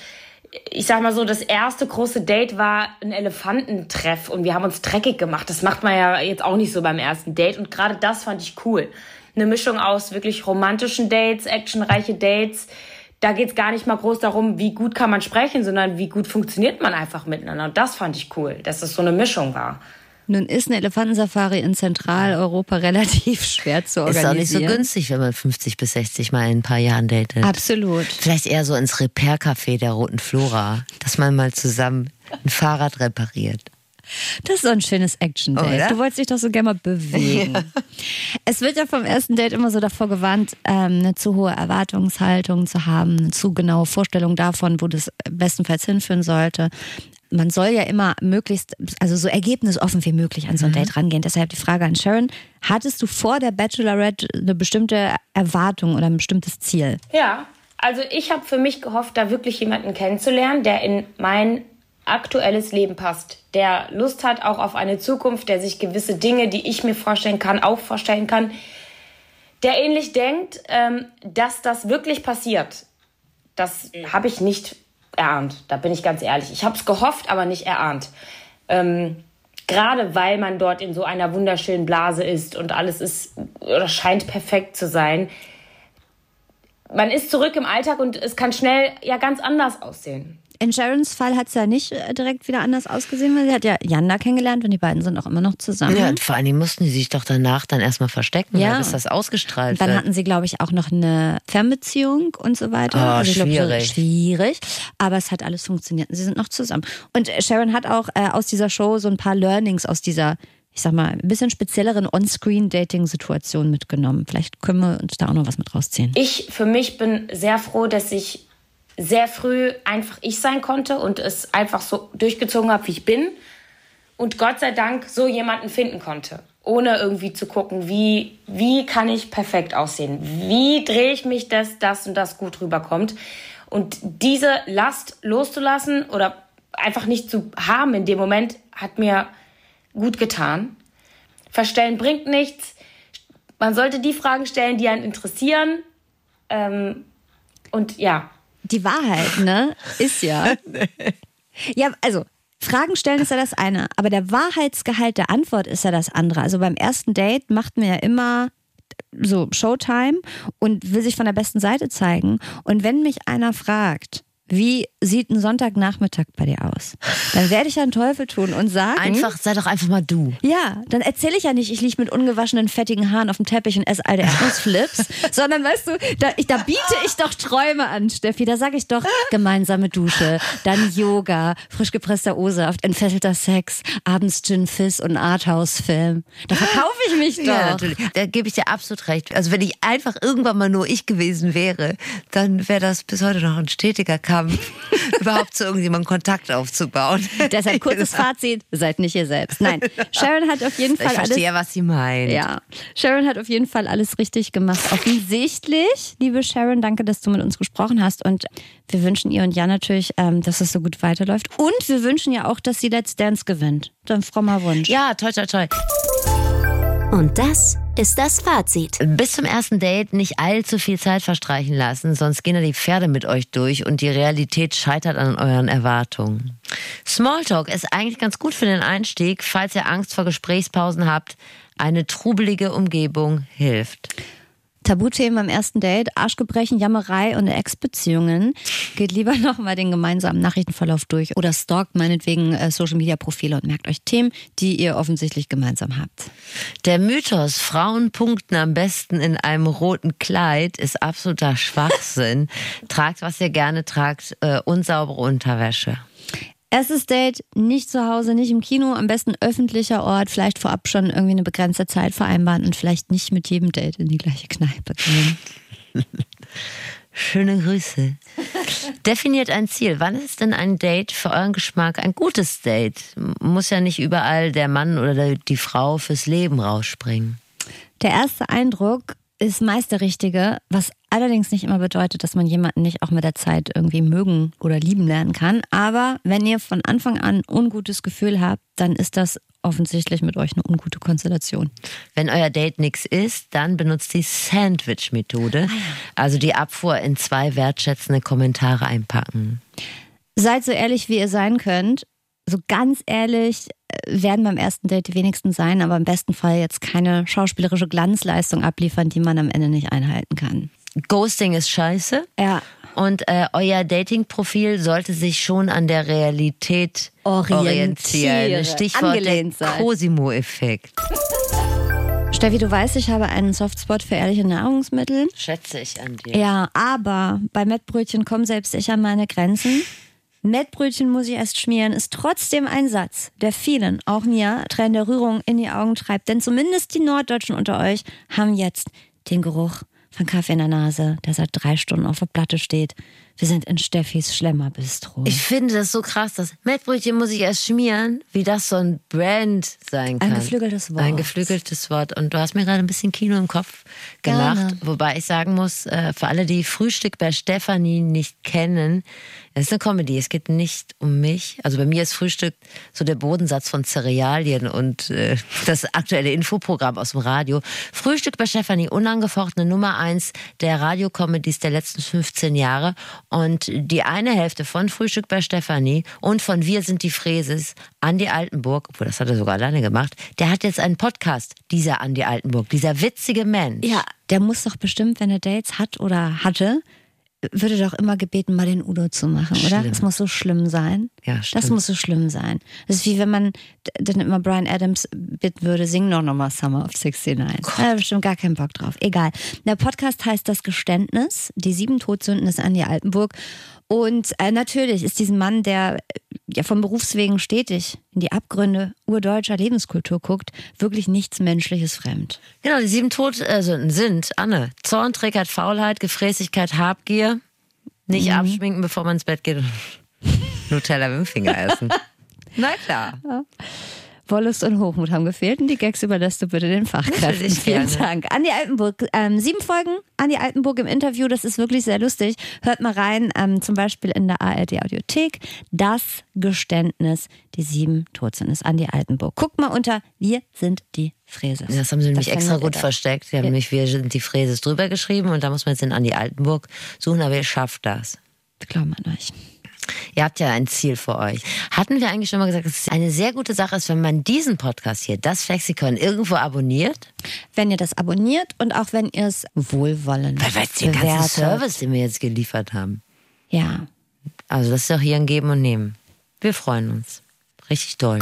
ich sag mal so, das erste große Date war ein Elefantentreff und wir haben uns dreckig gemacht. Das macht man ja jetzt auch nicht so beim ersten Date. Und gerade das fand ich cool. Eine Mischung aus wirklich romantischen Dates, actionreiche Dates. Da geht's gar nicht mal groß darum, wie gut kann man sprechen, sondern wie gut funktioniert man einfach miteinander. Und das fand ich cool, dass es so eine Mischung war. Nun ist eine Elefantensafari in Zentraleuropa relativ schwer zu Ist organisieren. auch nicht so günstig, wenn man 50 bis 60 Mal in ein paar Jahren datet. Absolut. Vielleicht eher so ins Repair-Café der Roten Flora, dass man mal zusammen ein Fahrrad repariert. Das ist so ein schönes Action-Date. Du wolltest dich doch so gerne mal bewegen. Es wird ja vom ersten Date immer so davor gewarnt, ähm, eine zu hohe Erwartungshaltung zu haben, eine zu genaue Vorstellung davon, wo das bestenfalls hinführen sollte. Man soll ja immer möglichst, also so ergebnisoffen wie möglich an so ein Date rangehen. Deshalb die Frage an Sharon, hattest du vor der Bachelorette eine bestimmte Erwartung oder ein bestimmtes Ziel? Ja, also ich habe für mich gehofft, da wirklich jemanden kennenzulernen, der in mein aktuelles Leben passt, der Lust hat auch auf eine Zukunft, der sich gewisse Dinge, die ich mir vorstellen kann, auch vorstellen kann, der ähnlich denkt, ähm, dass das wirklich passiert. Das habe ich nicht erahnt, da bin ich ganz ehrlich. Ich habe es gehofft, aber nicht erahnt. Ähm, Gerade weil man dort in so einer wunderschönen Blase ist und alles ist oder scheint perfekt zu sein, man ist zurück im Alltag und es kann schnell ja ganz anders aussehen. In Sharons Fall hat es ja nicht äh, direkt wieder anders ausgesehen, weil sie hat ja Janda kennengelernt und die beiden sind auch immer noch zusammen. Ja, und vor allem mussten die sich doch danach dann erstmal verstecken, Ja. ja. bis das ausgestrahlt Und dann wird. hatten sie, glaube ich, auch noch eine Fernbeziehung und so weiter. Ah, ich glaub, so schwierig. schwierig. Aber es hat alles funktioniert. und Sie sind noch zusammen. Und äh, Sharon hat auch äh, aus dieser Show so ein paar Learnings aus dieser, ich sag mal, ein bisschen spezielleren On-Screen-Dating-Situation mitgenommen. Vielleicht können wir uns da auch noch was mit rausziehen. Ich für mich bin sehr froh, dass ich sehr früh einfach ich sein konnte und es einfach so durchgezogen habe, wie ich bin. Und Gott sei Dank so jemanden finden konnte. Ohne irgendwie zu gucken, wie, wie kann ich perfekt aussehen? Wie drehe ich mich, dass das und das gut rüberkommt? Und diese Last loszulassen oder einfach nicht zu haben in dem Moment, hat mir gut getan. Verstellen bringt nichts. Man sollte die Fragen stellen, die einen interessieren. Ähm, und ja, Die Wahrheit, ne, ist ja. Ja, also. Fragen stellen ist ja das eine, aber der Wahrheitsgehalt der Antwort ist ja das andere. Also beim ersten Date macht man ja immer so Showtime und will sich von der besten Seite zeigen. Und wenn mich einer fragt, wie sieht ein Sonntagnachmittag bei dir aus? Dann werde ich ja einen Teufel tun und sagen. Einfach, sei doch einfach mal du. Ja, dann erzähle ich ja nicht, ich liege mit ungewaschenen, fettigen Haaren auf dem Teppich und esse alte Erdnussflips, sondern weißt du, da, ich, da biete ich doch Träume an, Steffi. Da sage ich doch gemeinsame Dusche, dann Yoga, frisch gepresster O-Saft, entfesselter Sex, abends Gin Fizz und Arthouse-Film. Da verkaufe ich mich doch. Ja, natürlich. Da gebe ich dir absolut recht. Also wenn ich einfach irgendwann mal nur ich gewesen wäre, dann wäre das bis heute noch ein stetiger Kampf, überhaupt zu irgendjemandem Kontakt aufzubauen. Deshalb kurzes Fazit, seid nicht ihr selbst. Nein, Sharon hat auf jeden Ich Fall alles verstehe ja, was sie meint. Ja, Sharon hat auf jeden Fall alles richtig gemacht. Offensichtlich, liebe Sharon, danke, dass du mit uns gesprochen hast. Und wir wünschen ihr und Jan natürlich, ähm, dass es so gut weiterläuft. Und wir wünschen ja auch, dass sie Let's Dance gewinnt. Ein frommer Wunsch. Ja, toll, toll, toll. Und das ist das Fazit. Bis zum ersten Date nicht allzu viel Zeit verstreichen lassen, sonst gehen da die Pferde mit euch durch und die Realität scheitert an euren Erwartungen. Smalltalk ist eigentlich ganz gut für den Einstieg, falls ihr Angst vor Gesprächspausen habt. Eine trubelige Umgebung hilft. Tabuthemen am ersten Date, Arschgebrechen, Jammerei und Ex-Beziehungen. Geht lieber nochmal den gemeinsamen Nachrichtenverlauf durch oder stalkt meinetwegen äh, Social-Media-Profile und merkt euch Themen, die ihr offensichtlich gemeinsam habt. Der Mythos, Frauen punkten am besten in einem roten Kleid, ist absoluter Schwachsinn. tragt, was ihr gerne tragt, äh, unsaubere Unterwäsche. Erstes Date nicht zu Hause, nicht im Kino, am besten öffentlicher Ort, vielleicht vorab schon irgendwie eine begrenzte Zeit vereinbaren und vielleicht nicht mit jedem Date in die gleiche Kneipe gehen. Schöne Grüße. Definiert ein Ziel. Wann ist denn ein Date für euren Geschmack ein gutes Date? Muss ja nicht überall der Mann oder die Frau fürs Leben rausspringen. Der erste Eindruck ist meist der richtige, was allerdings nicht immer bedeutet, dass man jemanden nicht auch mit der Zeit irgendwie mögen oder lieben lernen kann. Aber wenn ihr von Anfang an ein ungutes Gefühl habt, dann ist das offensichtlich mit euch eine ungute Konstellation. Wenn euer Date nichts ist, dann benutzt die Sandwich-Methode. Also die Abfuhr in zwei wertschätzende Kommentare einpacken. Seid so ehrlich, wie ihr sein könnt. So ganz ehrlich äh, werden beim ersten Date die wenigsten sein, aber im besten Fall jetzt keine schauspielerische Glanzleistung abliefern, die man am Ende nicht einhalten kann. Ghosting ist scheiße. Ja. Und äh, euer Dating-Profil sollte sich schon an der Realität Orientieren. orientieren. Stichwort Angelehnt der sein. Cosimo-Effekt. Steffi, du weißt, ich habe einen Softspot für ehrliche Nahrungsmittel. Schätze ich an dir. Ja, aber bei Mettbrötchen kommen selbst ich an meine Grenzen. Mettbrötchen muss ich erst schmieren, ist trotzdem ein Satz, der vielen, auch mir, Tränen der Rührung in die Augen treibt. Denn zumindest die Norddeutschen unter euch haben jetzt den Geruch von Kaffee in der Nase, der seit drei Stunden auf der Platte steht. Wir sind in Steffis Schlemmerbistro. Ich finde das so krass, dass Mettbrötchen muss ich erst schmieren, wie das so ein Brand sein kann. geflügeltes Wort. Ein geflügeltes Wort. Und du hast mir gerade ein bisschen Kino im Kopf gelacht. Gerne. Wobei ich sagen muss, äh, für alle, die Frühstück bei Stefanie nicht kennen, es ist eine Comedy. Es geht nicht um mich. Also bei mir ist Frühstück so der Bodensatz von Cerealien und äh, das aktuelle Infoprogramm aus dem Radio. Frühstück bei Stefanie, unangefochtene Nummer eins der Radiocomedies der letzten 15 Jahre. Und die eine Hälfte von Frühstück bei Stefanie und von Wir sind die Fräses, Andi Altenburg, obwohl das hat er sogar alleine gemacht, der hat jetzt einen Podcast, dieser Andi Altenburg, dieser witzige Mensch. Ja, der muss doch bestimmt, wenn er Dates hat oder hatte, würde doch immer gebeten, mal den Udo zu machen, oder? Schlimm. Das muss so schlimm sein. Ja, Das stimmt. muss so schlimm sein. Das ist wie wenn man dann immer Brian Adams bitten würde, sing doch nochmal Summer of 69. Da hat er bestimmt gar keinen Bock drauf. Egal. Der Podcast heißt Das Geständnis, die sieben Todsünden des Andi Altenburg. Und äh, natürlich ist diesem Mann, der äh, ja von Berufswegen stetig in die Abgründe urdeutscher Lebenskultur guckt, wirklich nichts Menschliches fremd. Genau, die sieben Todsünden sind, Anne, Zorn, Trägheit, Faulheit, Gefräßigkeit, Habgier, nicht abschminken, bevor man ins Bett geht und Nutella mit dem Finger essen. Na klar. Wollust und Hochmut haben gefehlt und die Gags überlässt du bitte den Fachkräften. Vielen. Dank. Andi Altenburg, ähm, sieben Folgen, Andi Altenburg im Interview, das ist wirklich sehr lustig. Hört mal rein, ähm, zum Beispiel in der ARD Audiothek. Das Geständnis, die sieben Todsünden ist Andi Altenburg. Guckt mal unter Wir sind die Fräses. Das haben sie nämlich extra gut versteckt. Sie haben nämlich Wir sind die Fräses drüber geschrieben und da muss man jetzt in Andi Altenburg suchen, aber ihr schafft das. Glauben an euch. Ihr habt ja ein Ziel vor euch. Hatten wir eigentlich schon mal gesagt, dass es eine sehr gute Sache ist, wenn man diesen Podcast hier, das Flexikon, irgendwo abonniert? Wenn ihr das abonniert und auch wenn ihr es wohlwollend Weil weil den ganzen. Service, den wir jetzt geliefert haben. Ja. Also das ist doch hier ein Geben und Nehmen. Wir freuen uns. Richtig toll.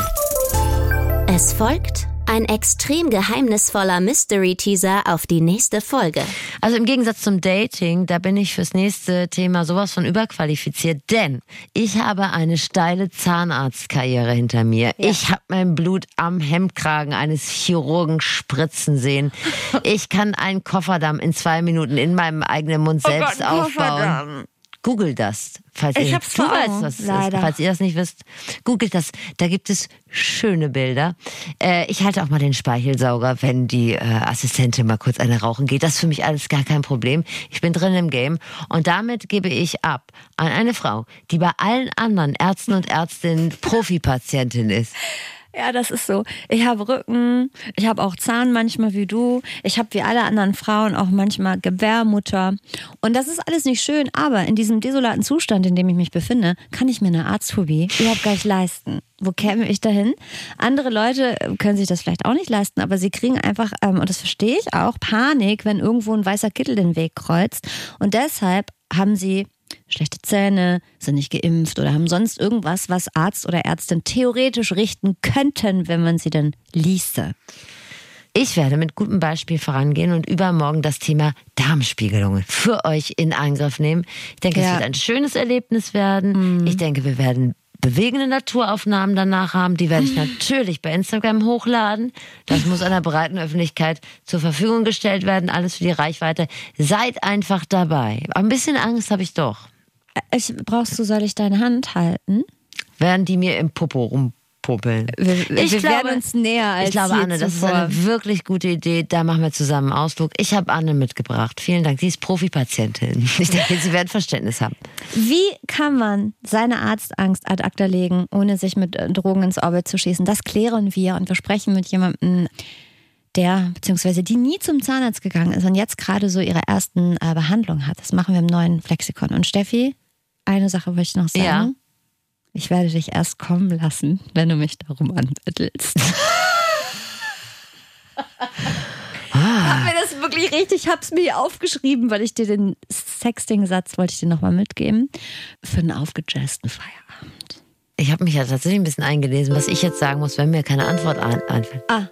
Es folgt ein extrem geheimnisvoller Mystery-Teaser auf die nächste Folge. Also im Gegensatz zum Dating, da bin ich fürs nächste Thema sowas von überqualifiziert, denn ich habe eine steile Zahnarztkarriere hinter mir. Ich habe mein Blut am Hemdkragen eines Chirurgen spritzen sehen. Ich kann einen Kofferdamm in zwei Minuten in meinem eigenen Mund selbst Gott, aufbauen. Kofferdamm. Google das, falls Ich ihr, hab's du weißt, was es ist. leider. Falls ihr das nicht wisst, googelt das. Da gibt es schöne Bilder. Äh, ich halte auch mal den Speichelsauger, wenn die äh, Assistentin mal kurz eine rauchen geht. Das ist für mich alles gar kein Problem. Ich bin drin im Game und damit gebe ich ab an eine Frau, die bei allen anderen Ärzten und Ärztinnen Profipatientin ist. Ja, das ist so. Ich habe Rücken, ich habe auch Zahn manchmal wie du. Ich habe wie alle anderen Frauen auch manchmal Gebärmutter. Und das ist alles nicht schön, aber in diesem desolaten Zustand, in dem ich mich befinde, kann ich mir eine Arztphobie überhaupt gar nicht leisten. Wo käme ich dahin? Andere Leute können sich das vielleicht auch nicht leisten, aber sie kriegen einfach, ähm, und das verstehe ich auch, Panik, wenn irgendwo ein weißer Kittel den Weg kreuzt. Und deshalb haben sie schlechte Zähne, sind nicht geimpft oder haben sonst irgendwas, was Arzt oder Ärztin theoretisch richten könnten, wenn man sie denn ließe. Ich werde mit gutem Beispiel vorangehen und übermorgen das Thema Darmspiegelungen für euch in Angriff nehmen. Ich denke, es Ja. wird ein schönes Erlebnis werden. Ich denke, wir werden bewegende Naturaufnahmen danach haben. Die werde ich natürlich bei Instagram hochladen. Das muss einer breiten Öffentlichkeit zur Verfügung gestellt werden. Alles für die Reichweite. Seid einfach dabei. Ein bisschen Angst habe ich doch. Ich, brauchst du, soll ich deine Hand halten? Während die mir im Popo rumpuppeln. Wir, wir Ich werden glaube- uns näher als Ich glaube, Anne, das ist zuvor. eine wirklich gute Idee. Da machen wir zusammen einen Ausflug. Ich habe Anne mitgebracht. Vielen Dank. Sie ist Profipatientin. Ich denke, Sie werden Verständnis haben. Wie kann man seine Arztangst ad acta legen, ohne sich mit äh, Drogen ins Orbit zu schießen? Das klären wir und wir sprechen mit jemandem, der beziehungsweise die nie zum Zahnarzt gegangen ist und jetzt gerade so ihre ersten äh, Behandlung hat. Das machen wir im neuen Flexikon. Und Steffi, eine Sache möchte ich noch sagen. Ja. Ich werde dich erst kommen lassen, wenn du mich darum anbettelst. Hab mir das wirklich richtig, ich hab's mir hier aufgeschrieben, weil ich dir den Sexting-Satz wollte ich dir nochmal mitgeben. Für einen aufgejazzten Feierabend. Ich habe mich ja tatsächlich ein bisschen eingelesen, was ich jetzt sagen muss, wenn mir keine Antwort ein einfällt. Ah.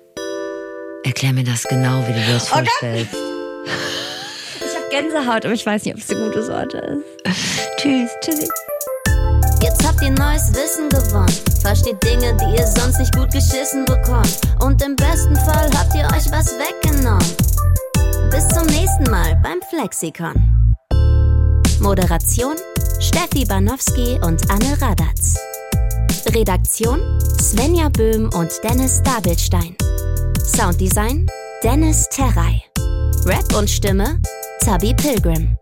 Erklär mir das genau, wie du dir das Oh Gott. vorstellst. Gänsehaut, aber ich weiß nicht, ob es eine gute Sorte ist. Tschüss. Tschüssi. Jetzt habt ihr neues Wissen gewonnen. Versteht Dinge, die ihr sonst nicht gut geschissen bekommt. Und im besten Fall habt ihr euch was weggenommen. Bis zum nächsten Mal beim Flexikon. Moderation Steffi Banowski und Anne Radatz. Redaktion Svenja Böhm und Dennis Dabelstein. Sounddesign Dennis Terrei. Rap und Stimme Zabi Pilgrim.